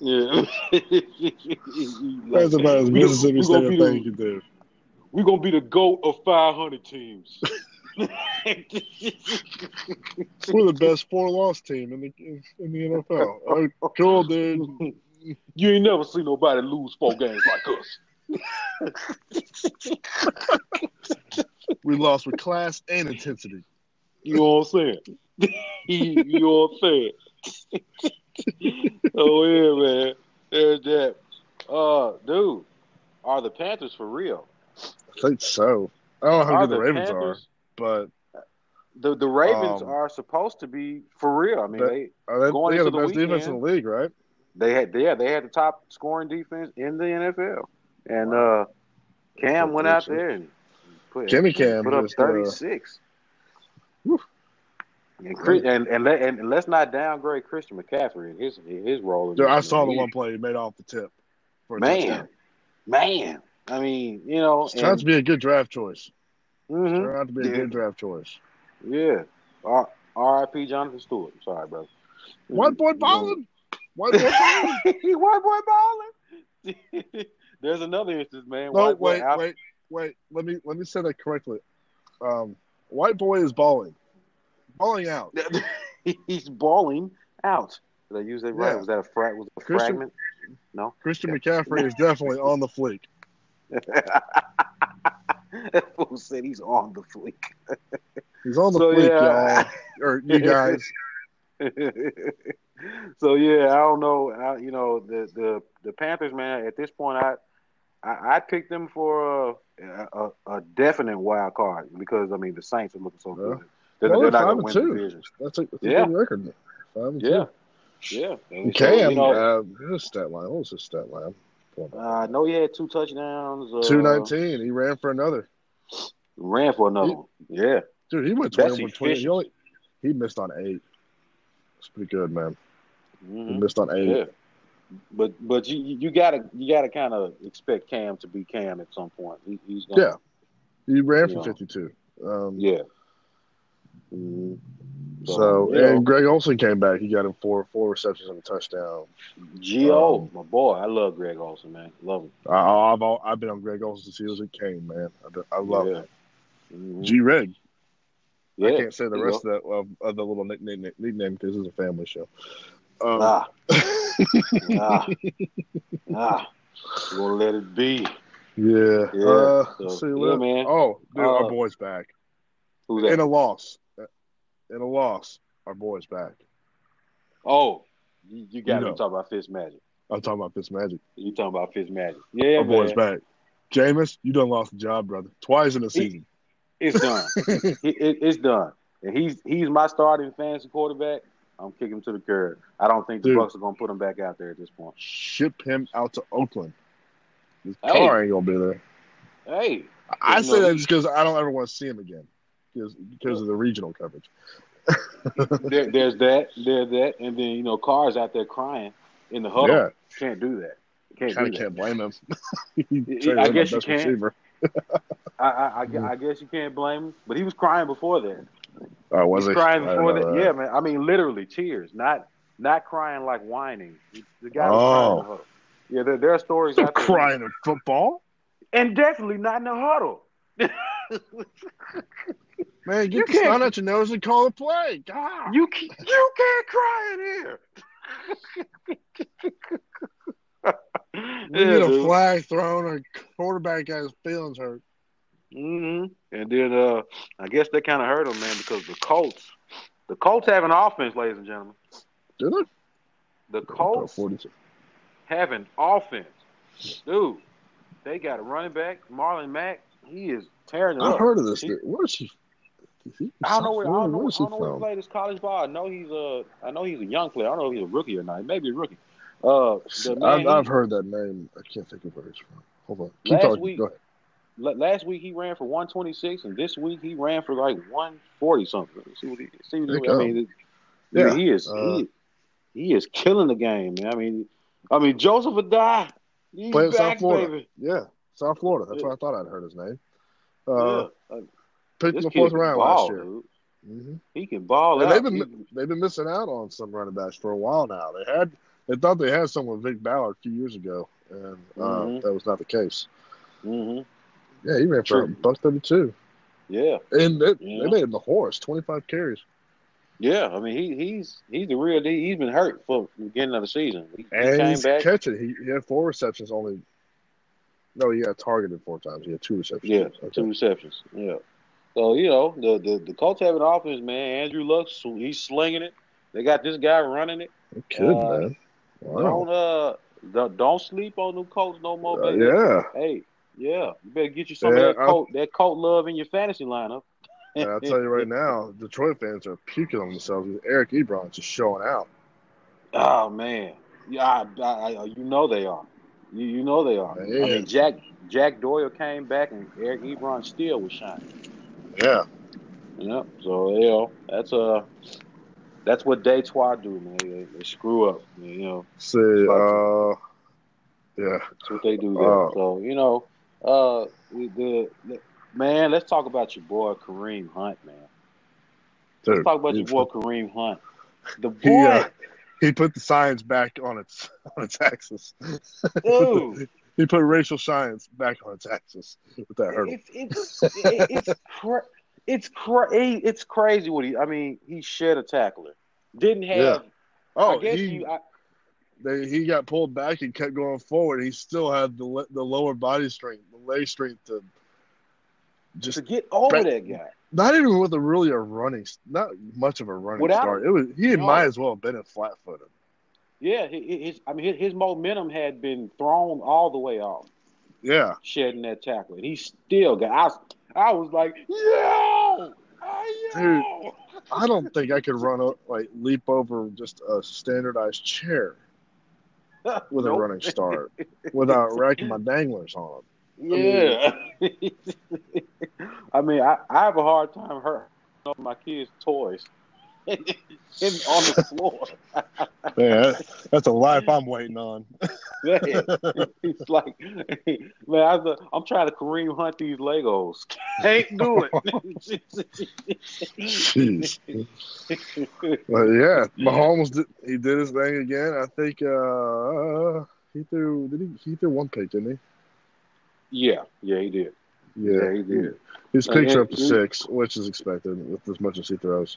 Yeah. that's about as Mississippi we State gonna a be thing the- you do. We're gonna be the goat of 500 teams. We're the best four loss team in the in, the NFL. Oh, cool, dude. You ain't never seen nobody lose four games like us. We lost with class and intensity. You know what I'm saying? you know what I'm saying? oh yeah, man. There's that. Uh, dude, are the Panthers for real? I think so. I don't know how Are good the Ravens Panthers- are, but The the Ravens Um, are supposed to be for real. I mean, they are they, Going they into the the best defense in the league, right? they had yeah they had the top scoring defense in the NFL, and uh, Cam went out there and put Jimmy Cam put up uh, thirty six. Whew. And, Chris, and and let and let's not downgrade Christian McCaffrey and his his role. Dude, I saw the one play he made off the tip. For man, touchdown. man. I mean, you know, It's turned out to be a good draft choice. mhm, Turned out to be a Yeah. good draft choice. yeah. R- R.I.P. Jonathan Stewart. I'm sorry, bro. White boy balling. White boy balling. White boy balling. There's another instance, man. No, White boy wait, out- wait, wait. Let me let me say that correctly. Um, white boy is balling, balling out. He's balling out. Did I use that right? Yeah. Was that a fra- was a Christian- fragment? No. Christian McCaffrey is definitely on the fleek. that fool said he's on the fleek. He's on the So, fleek, yeah. y'all, or you guys. so yeah, I don't know. I, you know, the the the Panthers, man. At this point, I I, I picked them for a, a a definite wild card because I mean the Saints are looking so good. They're, Well, they're not going to win two. division. That's a, that's a good record. Five and Yeah, two. yeah. So, Cam, you know, uh, his stat line. What was his stat line? uh, I know he had two touchdowns. Uh, Two nineteen. He ran for another. Ran for another. He- Yeah. Dude, he went That's 21 20. He, only, he missed on eight. It's pretty good, man. He Mhm. missed on eight. Yeah. but but you you gotta you gotta kind of expect Cam to be Cam at some point. He, he's gonna, Yeah. He ran for 52. Um, yeah. Mhm. So, know, and Greg Olsen came back. He got him four four receptions and a touchdown. Gio, um, my boy, I love Greg Olsen, man, love him. I, I've all, I've been on Greg Olsen since he was a Cane, man. I, I love yeah. it. Mhm. G Reg. yeah. I can't say the rest of, that, of, the little nickname nickname because it's a family show. Um, Nah, nah, nah. Gonna let it be? yeah. Yeah, Uh, so, see, yeah, man. Oh, dude, Uh, our boy's back. Who's that? In a loss. In a loss, our boy's back. oh, you, you got You to talk about Fitz Magic. I'm talking about this magic. You talking about Fitz Magic? Yeah, our man. boy's back. Jameis, you done lost the job, brother. Twice in a season. It's done. it, it- it's done. And he's he's my starting fantasy quarterback. I'm kicking him to the curb. I don't think the Dude. Bucs are gonna put him back out there at this point. Ship him out to Oakland. His Hey. car ain't gonna be there. Hey, I say know, that just because I don't ever want to see him again, because because of the regional coverage. there, there's that, there's that, and then you know, Carr's out there crying in the huddle. Yeah. Can't do that. Can't Kinda that. can't blame him. I I guess you can. Receiver. I, I, I, I guess you can't blame him, but he was crying before that. Oh, was He's he? crying before know that. Uh, yeah, man. I mean, literally tears, not not crying like whining. The guy was crying Oh. huddle. Yeah, there, there are stories Don't out there. crying in football, and definitely not in the huddle. Man. Get You the can't- snot out your nose and call a play. God, You ca- you can't cry in here. we need a flag thrown or quarterback got his feelings hurt. Mm-hmm. And then uh, I guess that kind of hurt him, man, because the Colts, the Colts have an offense, ladies and gentlemen. Did they? The Colts Forty. have an offense, dude. They got a running back, Marlon Mack. He is tearing it I up. heard of this. He- dude. Where is he? I don't know where I don't know, Where I he don't know where he played his college ball. I know he's a I know he's a young player. I don't know if he's a rookie or not. He may be a rookie. Uh, I've, I've heard that name. I can't think of where he's from. Hold on. Keep Last talking. week- Go ahead. la- last week he ran for 126, and this week he ran for like 140 something. See what he see what he, I mean, Yeah, he is uh, he, he is killing the game, man. I mean, I mean Joseph Addai, he's Playing South Florida. baby. Yeah, South Florida. That's Yeah. what I thought I'd heard his name. Uh, yeah. Picked in the fourth round ball, last year. dude. hmm He can ball And out. they've been He- they've been missing out on some running backs for a while now. They had they thought they had someone with Vick Ballard a few years ago, and uh, Mhm. that was not the case. mhm. Yeah, he ran for buck thirty two, Yeah, and they, Yeah. they made him the horse. Twenty five carries, yeah. I mean, he he's he's the real. deal. He's been hurt for the beginning of the season. He, he and came he's back. catching. He, he had four receptions only. No, he got targeted four times. He had two receptions. Yeah, Okay. two receptions. Yeah. So you know the the the Colts have an offense, man. Andrew Luck, he's slinging it. They got this guy running it. Kidding, Uh, man. Wow. Don't uh don't, don't sleep on them Colts no more, Uh, baby. yeah, Hey, yeah, you better get you some Yeah, of that coat that coat love in your fantasy lineup. and I'll tell you right now, Detroit fans are puking on themselves. Eric Ebron's just showing out. Oh man, yeah, I, I, you know they are. You, you know they are. I mean, Jack Jack Doyle came back and Eric Ebron still was shining. Yeah, Yeah. So you know that's uh that's what Detroit do, man. They, they screw up. You know see, uh, yeah, that's what they do there. Oh. So you know, uh, the, the, the man. Let's talk about your boy Kareem Hunt, man. dude. Let's talk about your boy Kareem Hunt. The boy, he, uh, he put the science back on its on its axis. dude. He put racial science back on its axis with that hurdle. It's it's it's cra- it's cra- it's crazy what he. I mean, he shed a tackler. Didn't have. Yeah. Oh, I guess he you. I, they, he got pulled back and kept going forward. He still had the the lower body strength, the leg strength to just to get over But- that guy. not even with a really a running, not much of a running Without- start. It was he No. might as well have been a flat footed. Yeah, his I mean his, his momentum had been thrown all the way off, Yeah, shedding that tackle, and he still got. I was, I was like, yo, ah, yo. I don't think I could run up like leap over just a standardized chair with a running start without racking my danglers on. Yeah. I mean, I, I have a hard time hurt my kids' toys. on the floor. Man, that's a life I'm waiting on. man, it's like, man, I, I'm trying to Kareem Hunt these Legos. Can't do it. Jeez. But yeah, Mahomes did, he did his thing again. I think uh, he threw did he he threw one pick, didn't he? Yeah, yeah, he did. Yeah, yeah he did. His picks are up to six, which is expected with as much as he throws.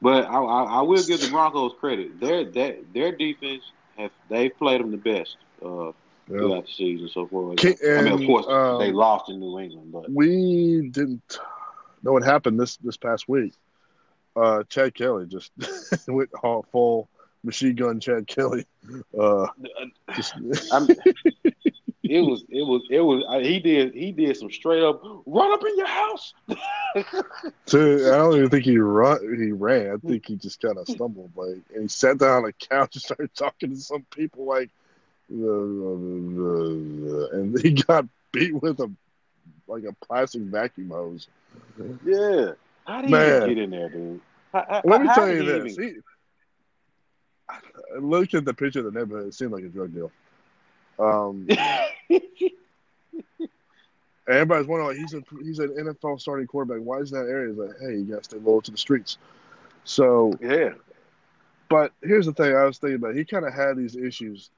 But I, I, I will give the Broncos credit. Their their their defense have they played them the best uh, throughout the season so far. Can, and, I mean, of course, um, they lost in New England, but we didn't know what happened this this past week. Uh, Chad Kelly just went full machine gun. Chad Kelly. Uh, just, it was it was it was he did he did some straight up run up in your house. Dude, I don't even think he run he ran. I think he just kind of stumbled like and he sat down on the couch and started talking to some people like and he got beat with a like a plastic vacuum hose. Yeah. How did Man. he get in there, dude? How, Let me tell you this. Even... He, look at the picture of the neighborhood. It seemed like a drug deal. Um, everybody's wondering, like, he's a he's an NFL starting quarterback. Why is that area? He's like, hey, you got to stay loyal to the streets. So yeah. But here's the thing: I was thinking about. He kind of had these issues.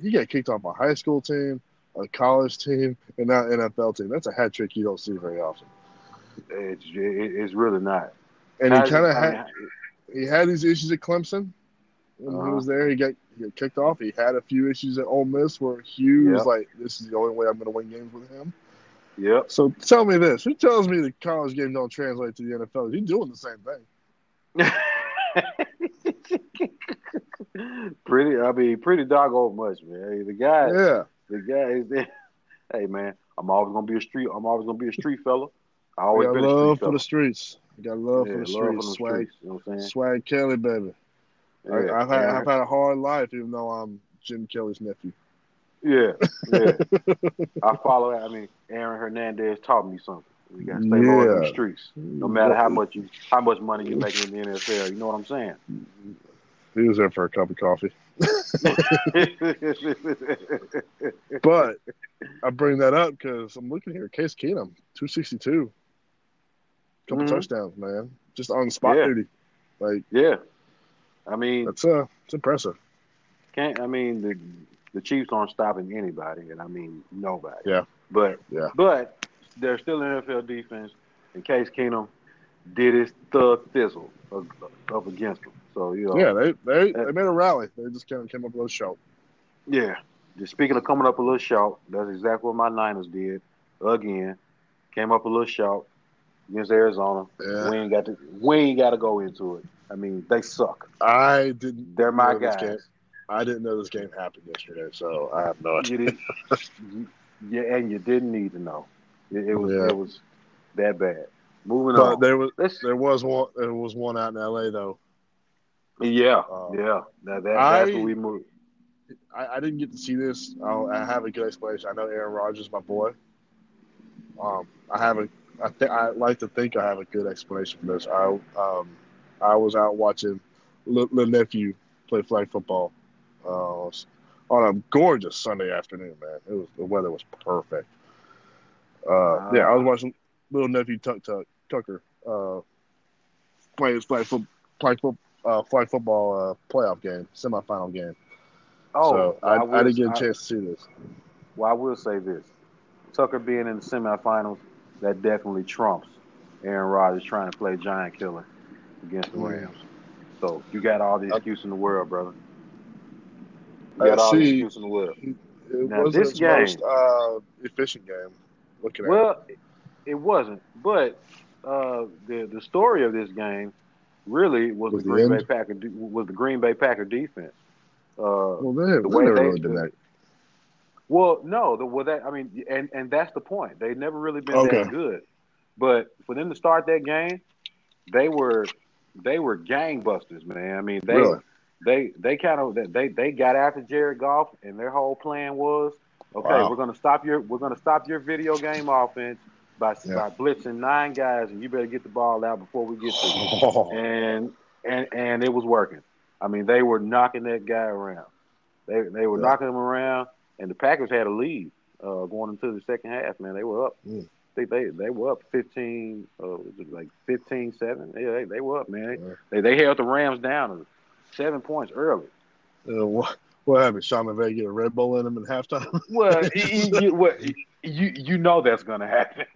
He got kicked off a high school team, a college team, and now NFL team. That's a hat trick you don't see very often. It's it's really not. And he kind of had he had these issues at Clemson when uh-huh. he was there. He got, he got kicked off. He had a few issues at Ole Miss where Hugh yep. was like, "This is the only way I'm going to win games with him." Yep. So tell me this: Who tells me the college game don't translate to the NFL? He's doing the same thing. pretty, I mean, pretty doggone much, man. The guy, yeah, the guy is. Hey, man, I'm always gonna be a street. I'm always gonna be a street fella. I always got been love for the streets. You got love yeah, for the streets. Swag, streets, you know what I'm saying? Swag Kelly, baby. Yeah, I, have had I've had a hard life, even though I'm Jim Kelly's nephew. Yeah, yeah. I follow that. I mean, Aaron Hernandez taught me something. We got to stay yeah. in the streets, no matter how much you, how much money you're making in the NFL. You know what I'm saying? He was there for a cup of coffee. but I bring that up because I'm looking here. Case Keenum, 262, couple mm-hmm. touchdowns, man, just on spot yeah. duty. Like, yeah, I mean, that's uh, it's impressive. Can't I mean the the Chiefs aren't stopping anybody, and I mean nobody. Yeah. But yeah. But they're still an NFL defense. In Case Keenum did his thug thistle up against them. So you know. Yeah, they they, they made a rally. They just kind of came up a little short. Yeah. Just speaking of coming up a little short, that's exactly what my Niners did again. Came up a little short against Arizona. Yeah. We ain't got to we ain't got to go into it. I mean, they suck. I didn't. They're my guys. I didn't know this game happened yesterday, so I have no idea. yeah, and you didn't need to know. It, it was yeah. it was that bad. Moving but on. There was Let's, there was one there was one out in L.A. though. Yeah, uh, yeah. That, that, that's I, where we moved. I, I, didn't get to see this. I'll, I have a good explanation. I know Aaron Rodgers, my boy. Um, I have a. I think I like to think I have a good explanation for this. I um, I was out watching little nephew play flag football uh, on a gorgeous Sunday afternoon. Man, it was the weather was perfect. Uh, yeah, I was watching little nephew Tuck Tuck Tucker uh, play his flag flag, uh, flag football uh, playoff game, semifinal game. Oh, so I, I, will, I, didn't get a chance to see this. Well, I will say this: Tucker being in the semifinals, that definitely trumps Aaron Rodgers trying to play giant killer against the. Rams. So you got all the excuse in the world, brother. You got all the excuse in the world. It now, wasn't this game, most uh, efficient game. Looking well, it. it wasn't. But uh, the the story of this game really was, was the Green Bay Packer was the Green Bay Packer defense. Uh, well, they, the way they, really did that. Well, no, the well that I mean, and and that's the point. They've never really been okay. that good. But for them to start that game, they were they were gangbusters, man. I mean, they really? they they kind of they they got after Jared Goff, and their whole plan was, okay, wow. we're gonna stop your we're gonna stop your video game offense by yeah. by blitzing nine guys, and you better get the ball out before we get to you. And and and it was working. I mean, they were knocking that guy around. They they were yeah. knocking him around, and the Packers had a lead uh, going into the second half. Man, they were up. Mm. I think they they were up 15, uh, like 15 7. Yeah, they, they were up, man. Yeah. They they held the Rams down seven points early. Uh, what, what happened? Sean McVay get a Red Bull in him in halftime? well, you, well, you you know that's gonna happen.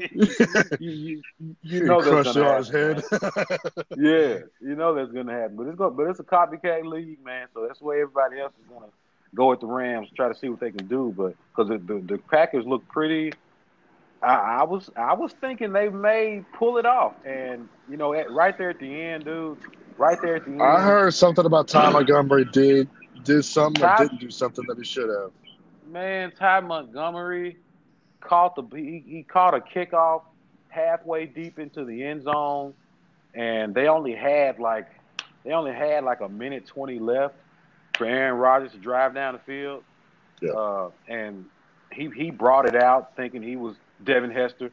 you, you, you know that's gonna happen. his head. yeah, you know that's gonna happen. But it's going but it's a copycat league, man. So that's where everybody else is gonna go at the Rams, try to see what they can do. But because the, the, the Packers look pretty, I, I, was I was thinking they may pull it off. And you know, at, right there at the end, dude, right there at the end. I heard something about Ty Montgomery did did something Ty, or didn't do something that he should have. Man, Ty Montgomery caught the he, he caught a kickoff halfway deep into the end zone, and they only had like they only had like a minute twenty left for Aaron Rodgers to drive down the field. Yeah. Uh, and he he brought it out thinking he was Devin Hester.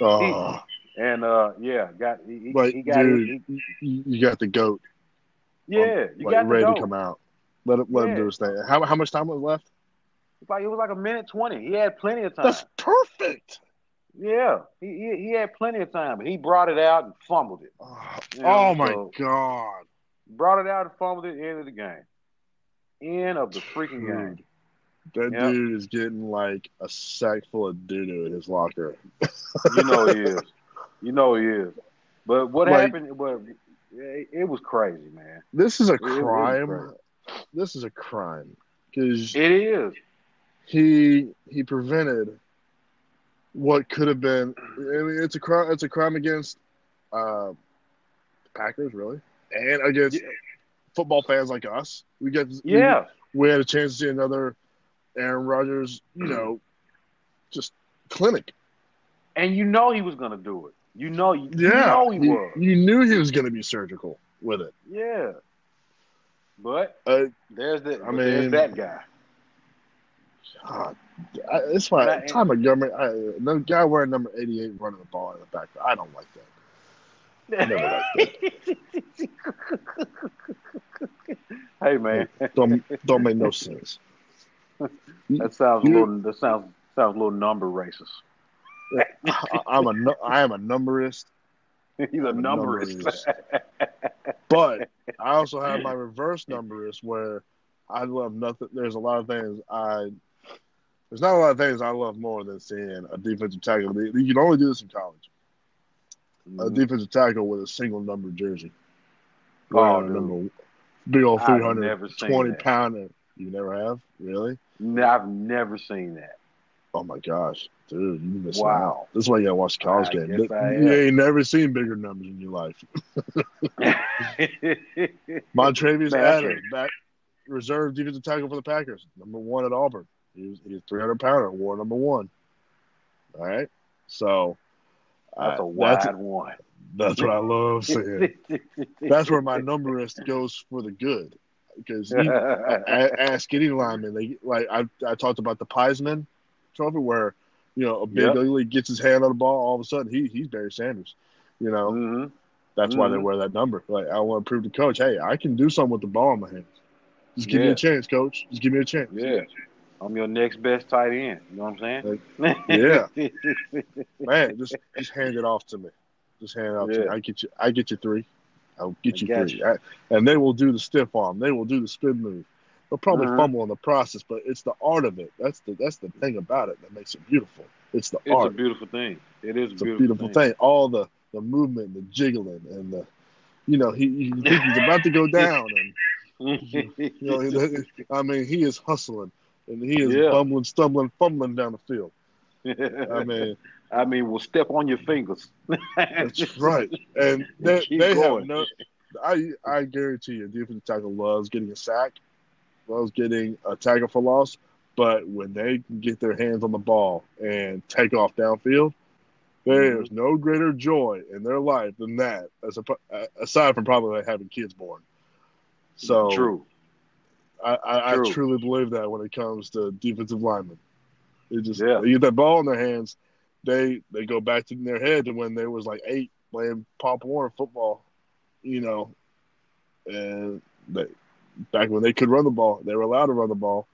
Uh, and uh, yeah, got he, like, he got dude, he, you got the goat. Yeah, you like, got ready to come out. Let him let yeah. him do his thing. How how much time was left? It's like it was like a minute twenty. He had plenty of time. That's perfect. Yeah, he, he, he had plenty of time, but he brought it out and fumbled it. Oh, you know, oh my so god! Brought it out and fumbled it. End of the game end of the freaking game. That yep. dude is getting like a sack full of doo doo in his locker. you know he is. You know he is. But what like, happened? But it, was crazy, man. This is a crime. This is a crime because it is. He he prevented what could have been. I mean, it's a crime. It's a crime against uh, Packers, really, and against yeah football fans like us. We get yeah. We, we had a chance to see another Aaron Rodgers, you know, just clinic. And you know he was going to do it. You know, you, yeah, you know he, was. You knew he was going to be surgical with it. Yeah. But uh, there's the I mean, there's that guy. God, I, it's why Ty Montgomery, I, the guy wearing number 88 running the ball in the back. I don't like that. I Never hey man, don't don't make no sense. That sounds a little. That sounds sounds a little number racist. I, am a I am a numberist. He's a, a numberist. numberist. but I also have my reverse numberist where I love nothing. There's a lot of things I. There's not a lot of things I love more than seeing a defensive tackle. You can only do this in college mm-hmm. a defensive tackle with a single number jersey. Oh, number, big old 320 pounder. You never have? Really? No, I've never seen that. Oh my gosh, dude, you miss wow. out. That's why you gotta watch the college I game. You ain't never seen bigger numbers in your life. Montravius Adams, back reserve defensive tackle for the Packers, number one at Auburn. He's he's 300 pounder, war number one. All right, so that's a wide that's, one. That's what I love saying. that's where my numberist goes for the good. Because ask any lineman, they like I, I talked about the Piesman trophy where you know a big yep. ugly gets his hand on the ball, all of a sudden he he's Barry Sanders. You know, mm-hmm. that's mm-hmm. why they mm-hmm. wear that number. Like I want to prove to coach, hey, I can do something with the ball in my hands. Just give yeah. me a chance, coach. Just give me a chance. Yeah. I'm your next best tight end. You know what I'm saying? yeah. Man, just just hand it off to me. Just hand it off yeah. to me. I get you. I get you three. I'll get you three. You. I, and they will do the stiff arm. They will do the spin move. They'll probably uh-huh. fumble in the process, but it's the art of it. That's the that's the thing about it that makes it beautiful. It's the it's art. It's a beautiful thing. It is a it's beautiful, a beautiful thing. thing. All the the movement, the jiggling, and the you know he think he's about to go down, and you know I mean he is hustling and he is yeah. bumbling, stumbling, fumbling down the field. I mean, I mean, we'll step on your fingers. that's right, and they, they have no. I I guarantee you, a defensive tackle loves getting a sack, loves getting a tackle for loss. But when they can get their hands on the ball and take off downfield, there's mm-hmm. no greater joy in their life than that. As a, aside from probably having kids born. So true. I, I, I, truly believe that when it comes to defensive linemen. They just yeah. they get that ball in their hands, they they go back to their head to when they was like eight playing Pop Warner football, you know, and they back when they could run the ball, they were allowed to run the ball.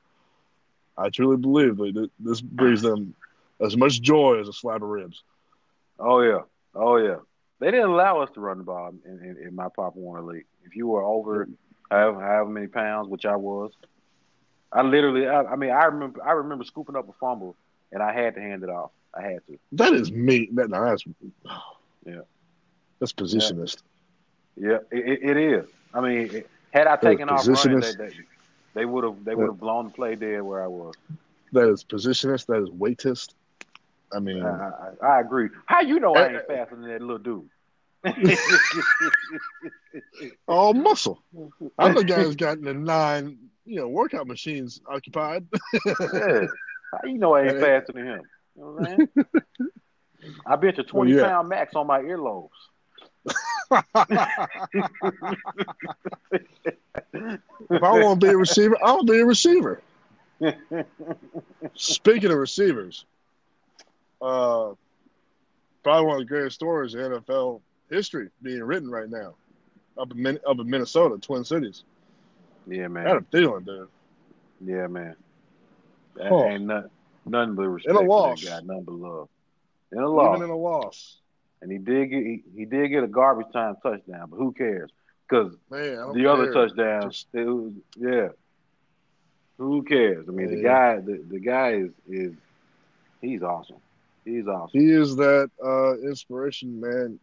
I truly believe that this brings them as much joy as a slab of ribs. Oh yeah, oh yeah. They didn't allow us to run the ball in, in, in my Pop Warner league. If you were over however, however many pounds, which I was, I literally, I, I, mean, I remember, I remember scooping up a fumble, and I had to hand it off. I had to. That is me. That no, that's yeah, that's positionist. Yeah, yeah it, it is. I mean, had I taken off running, they, they, they would have, they would have blown the play dead where I was. That is positionist. That is weightist. I mean, I, I, I agree. How you know I ain't eh, eh. faster than that little dude? All oh, muscle. I'm the guy who's got the nine, you know, workout machines occupied. yeah. How you know I ain't eh. faster than him? You know what I'm saying? I bet you 20 well, yeah. pound max on my earlobes. if I want to be a receiver, I'll be a receiver. Speaking of receivers, uh, probably one of the greatest stories in NFL history being written right now up in, up in Minnesota, Twin Cities. Yeah, man. I had a feeling, dude. Yeah, man. That oh. ain't nothing, nothing but respect. In a loss. Guy, nothing but love. In a loss. Even in a loss. And he did get he, he did get a garbage time touchdown, but who cares? Because the care. other touchdown, Just... was, yeah. Who cares? I mean, yeah. the guy, the, the guy is is he's awesome. He's awesome. He is that uh, inspiration, man.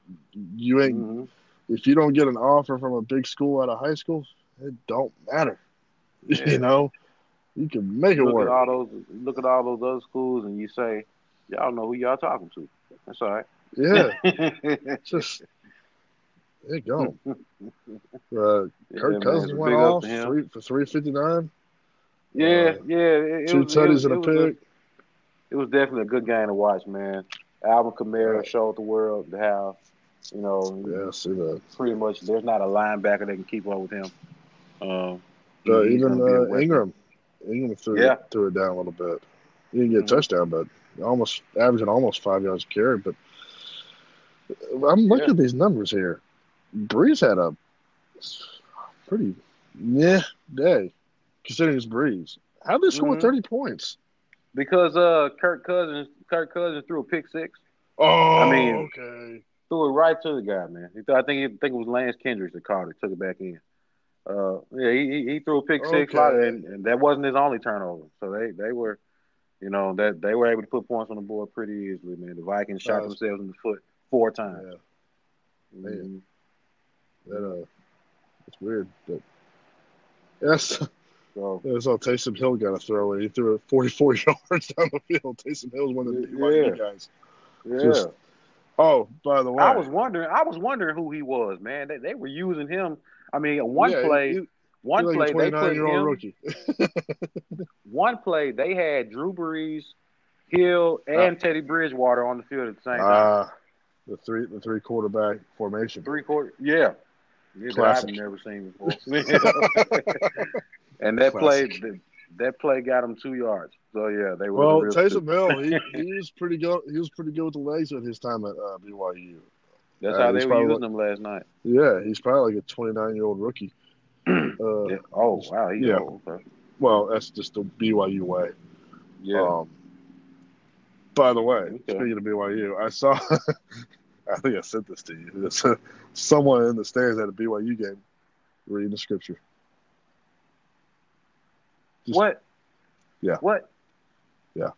You ain't mm-hmm. if you don't get an offer from a big school out of high school, it don't matter. Yeah. you know, you can make look it work. At all those, look at all those other schools, and you say, y'all know who y'all talking to. That's all right. Yeah, just there you go. Uh, Kirk yeah, Cousins man, went off three, for three fifty nine. Yeah, uh, yeah. It, two tutties and a pick it was definitely a good game to watch, man. Alvin Kamara right. showed the world how, you know, yeah, I see that. Pretty much, there's not a linebacker that can keep up with him. Um, uh, even uh, Ingram, Ingram threw, yeah. it, threw it down a little bit. He didn't get mm-hmm. a touchdown, but almost averaging almost five yards a carry. But I'm looking yeah. at these numbers here. Brees had a pretty yeah day, considering his Brees. How did they score mm-hmm. 30 points? because uh Kirk Cousins Kirk Cousins threw a pick six. Oh, I mean, okay. Threw it right to the guy, man. I think I think it was Lance Kendricks that caught it, took it back in. Uh, yeah, he he threw a pick six, and, and that wasn't his only turnover. So they they were, you know, that they were able to put points on the board pretty easily, man. The Vikings shot uh, themselves in the foot four times. Yeah. Man, mm-hmm. that uh, it's weird. But that's so all Taysom Hill got a throw and he threw it 44 yards down the field. Taysom Hill's one of the yeah. guys. Yeah. Just, oh, by the way, I was wondering. I was wondering who he was, man. They, they were using him. I mean, one yeah, play, he, one like play they put him. Rookie. one play they had Drew Brees, Hill, and uh, Teddy Bridgewater on the field at the same time. Uh, the three, the three quarterback formation. Three quarter, yeah. yeah I've never seen before. And that Classic. play, that play got him two yards. So yeah, they were. Well, Taysom Hill, he, he was pretty good. He was pretty good with the legs at his time at uh, BYU. That's uh, how they were using like, him last night. Yeah, he's probably like a 29 year old rookie. Uh, yeah. Oh wow, he's yeah. Old, okay. Well, that's just the BYU way. Yeah. Um, by the way, okay. speaking of BYU, I saw. I think I sent this to you. There's someone in the stands at a BYU game reading the scripture. Just, what? Yeah. What? Yeah.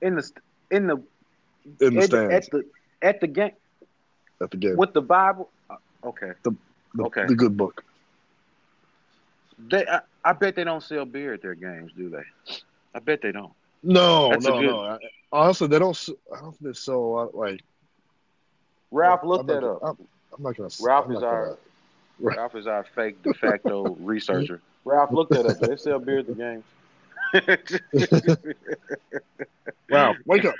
In the in the in the at, stands at the at the game at the game with the Bible. Uh, okay. The, the okay. The good book. They, I, I, bet they don't sell beer at their games, do they? I bet they don't. No, That's no, good... no. I, honestly, they don't. I don't think they sell a lot. Like Ralph, look I'm that up. I'm, I'm, not gonna. Ralph is our. Gonna, Ralph is our fake de facto researcher. Ralph, look that up. They sell beer at the games. wow, wake up.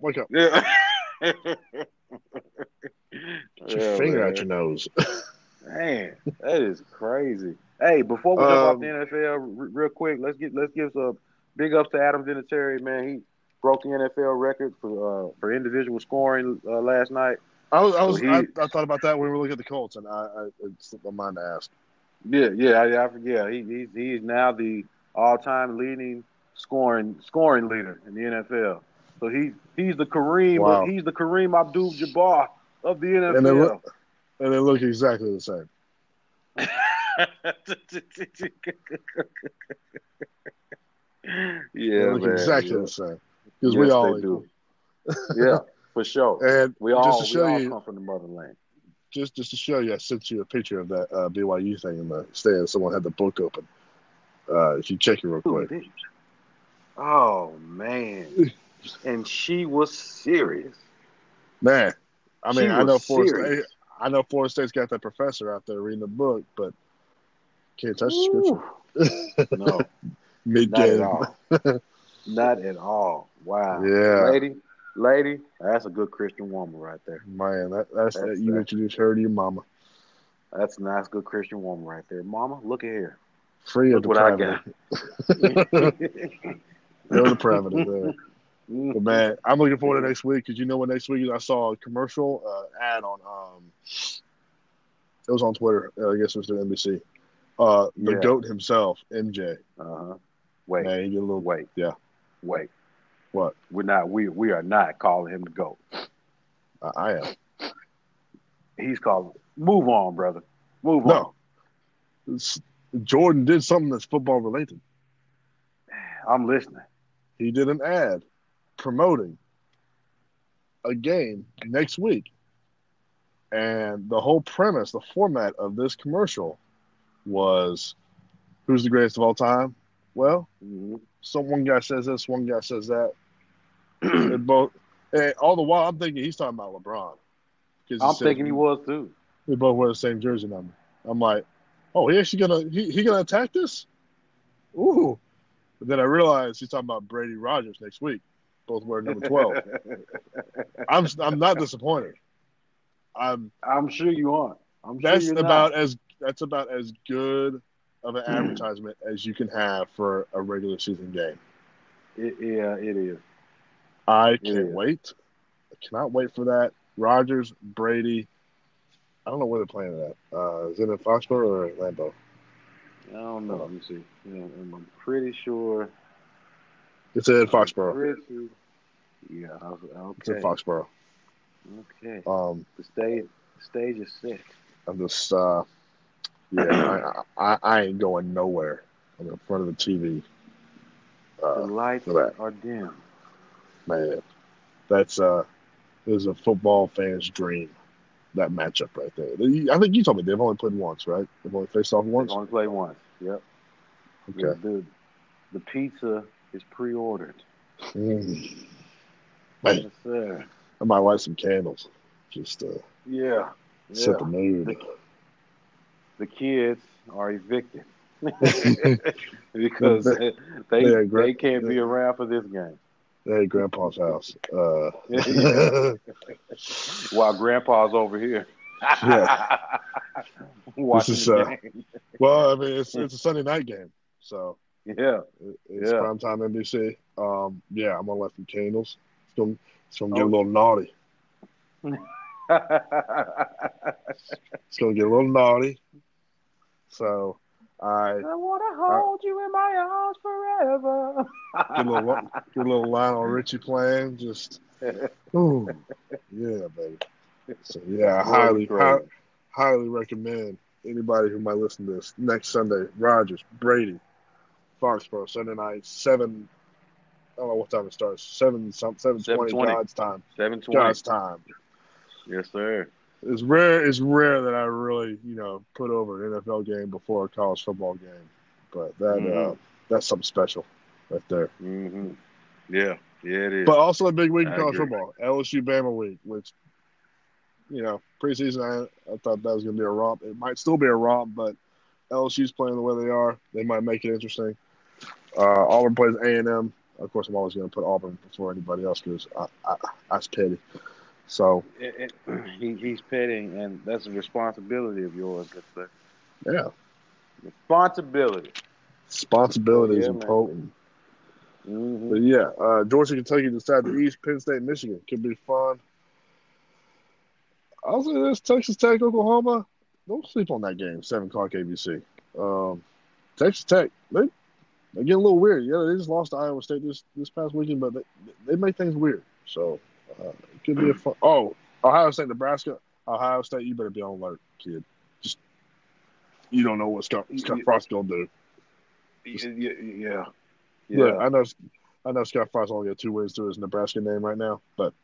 Wake up. Yeah. Get your yeah, finger man. out your nose. man, that is crazy. Hey, before we jump um, off the NFL, r- real quick, let's get let's give some big ups to Adam Vinatieri, man. He broke the NFL record for uh, for individual scoring uh, last night. I was, I, was so he, I, I, thought about that when we were looking at the Colts, and I, I it slipped my mind to ask. Yeah, yeah, yeah, yeah. He, he's he is now the all-time leading scoring scoring leader in the NFL. So he's he's the Kareem Wow. he's the Kareem Abdul-Jabbar of the NFL. And they look, and they look exactly the same. yeah, They look man, exactly yeah. the same because we all do. Yeah, for sure. And We all just to show you, come from the motherland. just just to show you, I sent you a picture of that uh, BYU thing in the stand. Someone had the book open. Uh, if you check it real quick, did? Oh man, and she was serious. man. I mean, I know was Florida serious. State. I know Florida State's got that professor out there reading the book, but can't touch the scripture. No, Mid not at game. all. Not at all. Wow. Yeah. Lady, lady, that's a good Christian woman right there. Man, that, that's, That's that. You that. introduced her to your mama. That's a nice, good Christian woman right there. Mama, look at here. Free of Look what I depravity. No depravity there. But Mhm. man, I'm looking forward to next week because you know what next week is? I saw a commercial uh, ad on um, it was on Twitter. Uh, I guess it was through NBC. Uh, the Yeah. goat himself, MJ. Uh-huh. Wait, Man, you get a little. wait, Yeah. wait. What? We're not. We we are not calling him the goat. I, I am. He's calling. Move on, brother. Move on. It's- Jordan did something that's football related. I'm listening. He did an ad promoting a game next week. And the whole premise, the format of this commercial was who's the greatest of all time? Well, some one guy says this, one guy says that. and both and all the while I'm thinking he's talking about LeBron. I'm said thinking he was too. They both wear the same jersey number. I'm like, oh, he actually gonna he, he gonna attack this? Ooh. But then I realized he's talking about Brady Rodgers next week. Both wear number twelve. I'm I'm not disappointed. I'm I'm sure you aren't. I'm that's you're about not. as that's about as good of an advertisement as you can have for a regular season game. It, yeah, it is. I It can't is. wait. I cannot wait for that. Rodgers, Brady. I don't know where they're playing it at. Uh, is it in Foxborough or Lambeau? I don't know. Let me see. Yeah, I'm I'm pretty sure. It's in Foxborough. Pretty, yeah. Was- It's in Okay. Foxborough. Okay. Um, The stage. Stage is sick. I'm just, uh, yeah, I, I, I ain't going nowhere. I'm in front of the TV. The Uh, lights that. are dim. man, that's uh, is a football fan's dream. That matchup right there. I think you told me they've only played once, right? They've only faced off once. They once. only play once. Yep. Okay. The, the the pizza is pre-ordered. Mm. Man, Yes. I might light some candles. Just uh, Yeah. set Yeah. the mood. The, the kids are evicted because They- they they gra- they can't be around for this game. At Grandpa's house. Uh, While Grandpa's over here. Yeah. Watching is, uh, well, I mean, it's it's a Sunday night game, so Yeah. it- it's Yeah. prime time NBC. Um, yeah, I'm gonna light some candles. It's gonna, get Oh. a little naughty. It's gonna get a little naughty. So I I want to hold you in my arms forever. get a little get a little Lionel Richie playing. Just ooh, yeah, baby. So yeah, I highly hi, highly recommend anybody who might listen to this next Sunday. Rodgers, Brady, Foxborough, Sunday night, seven. I don't know what time it starts. Seven some seven twenty 7:20. God's time. 720. God's time. Yes, sir. It's rare. It's rare that I really, you know, put over an NFL game before a college football game. But that uh, Mhm. that's something special, right there. hmm Yeah. Yeah, it is. But also a big week in college football, LSU Bama week, which you know preseason I, I thought that was going to be a romp. It might still be a romp, but LSU's playing the way they are. They might make it interesting. Uh, Auburn plays A and M. Of course, I'm always going to put Auburn before anybody else because I, I, that's petty. So It- it- he, he's petting, and that's a responsibility of yours. Good sir. yeah, Responsibility. responsibility is Yeah, man. important. hmm But yeah, uh, Georgia, Kentucky decide the East, Penn State, Michigan could be fun. I'll say this: Texas Tech, Oklahoma. don't sleep on that game. Seven o'clock ABC. Um, Texas Tech. They they get a little weird. Yeah, they just lost to Iowa State this this past weekend, but they they make things weird. So uh, it could be a fun. Oh, Ohio State, Nebraska. Ohio State, you better be on alert, kid. Just you don't know what Scott, Scott Frost gonna do. Yeah, yeah, yeah. Yeah, I know. I know Scott Frost only got two wins to his Nebraska name right now, but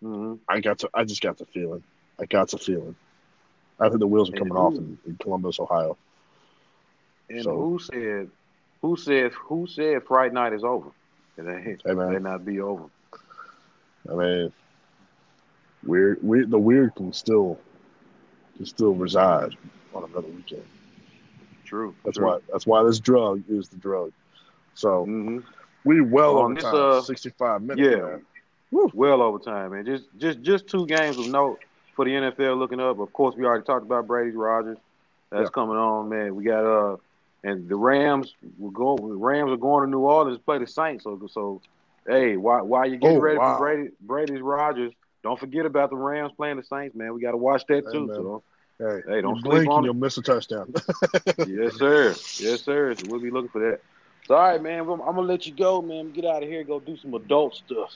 hmm I got to. I just got the feeling. I got the feeling. I think the wheels are coming And off who- in, in Columbus, Ohio. And So- who said? Who said? Who said Friday night is over? It ain't. Hey, man. May not be over. I mean, weird. Weird. The weird can still can still reside on another weekend. True. That's true. why. That's why this drug is the drug. So hmm we well On over this, time. uh, Sixty-five minutes. yeah. Well over time, man. Just just just two games of note for the NFL looking up. Of course, we already talked about Brady Rodgers. That's Yeah. coming on, man. We got uh and the Rams will go the Rams are going to New Orleans to play the Saints. So so hey, while while you getting Oh, ready wow. for Brady Brady's Rodgers, don't forget about the Rams playing the Saints, man. We gotta watch that Hey, too. man. So Hey, Hey, don't sleep blink on and you'll miss a touchdown. yes, sir. Yes, sir. So we'll be looking for that. So all right, man. I'm, I'm gonna let you go, man. Get out of here. Go do some adult stuff.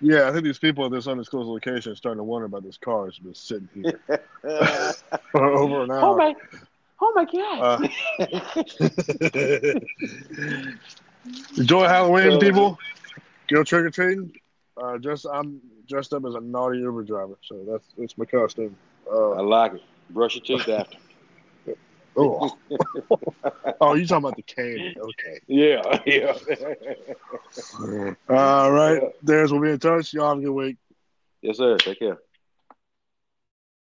yeah, I think these people at this undisclosed location are starting to wonder about this car that's been sitting here for over an oh hour. my, oh my God. Uh, Enjoy Halloween, people. Go trick or treating. Uh, just I'm dressed up as a naughty Uber driver, so that's that's my costume. I Uh, like it. Brush your teeth after. oh, oh, you talking about the candy? Okay. Yeah, yeah. All right, There's we'll be in touch. Y'all have a good week. yes, sir. Take care.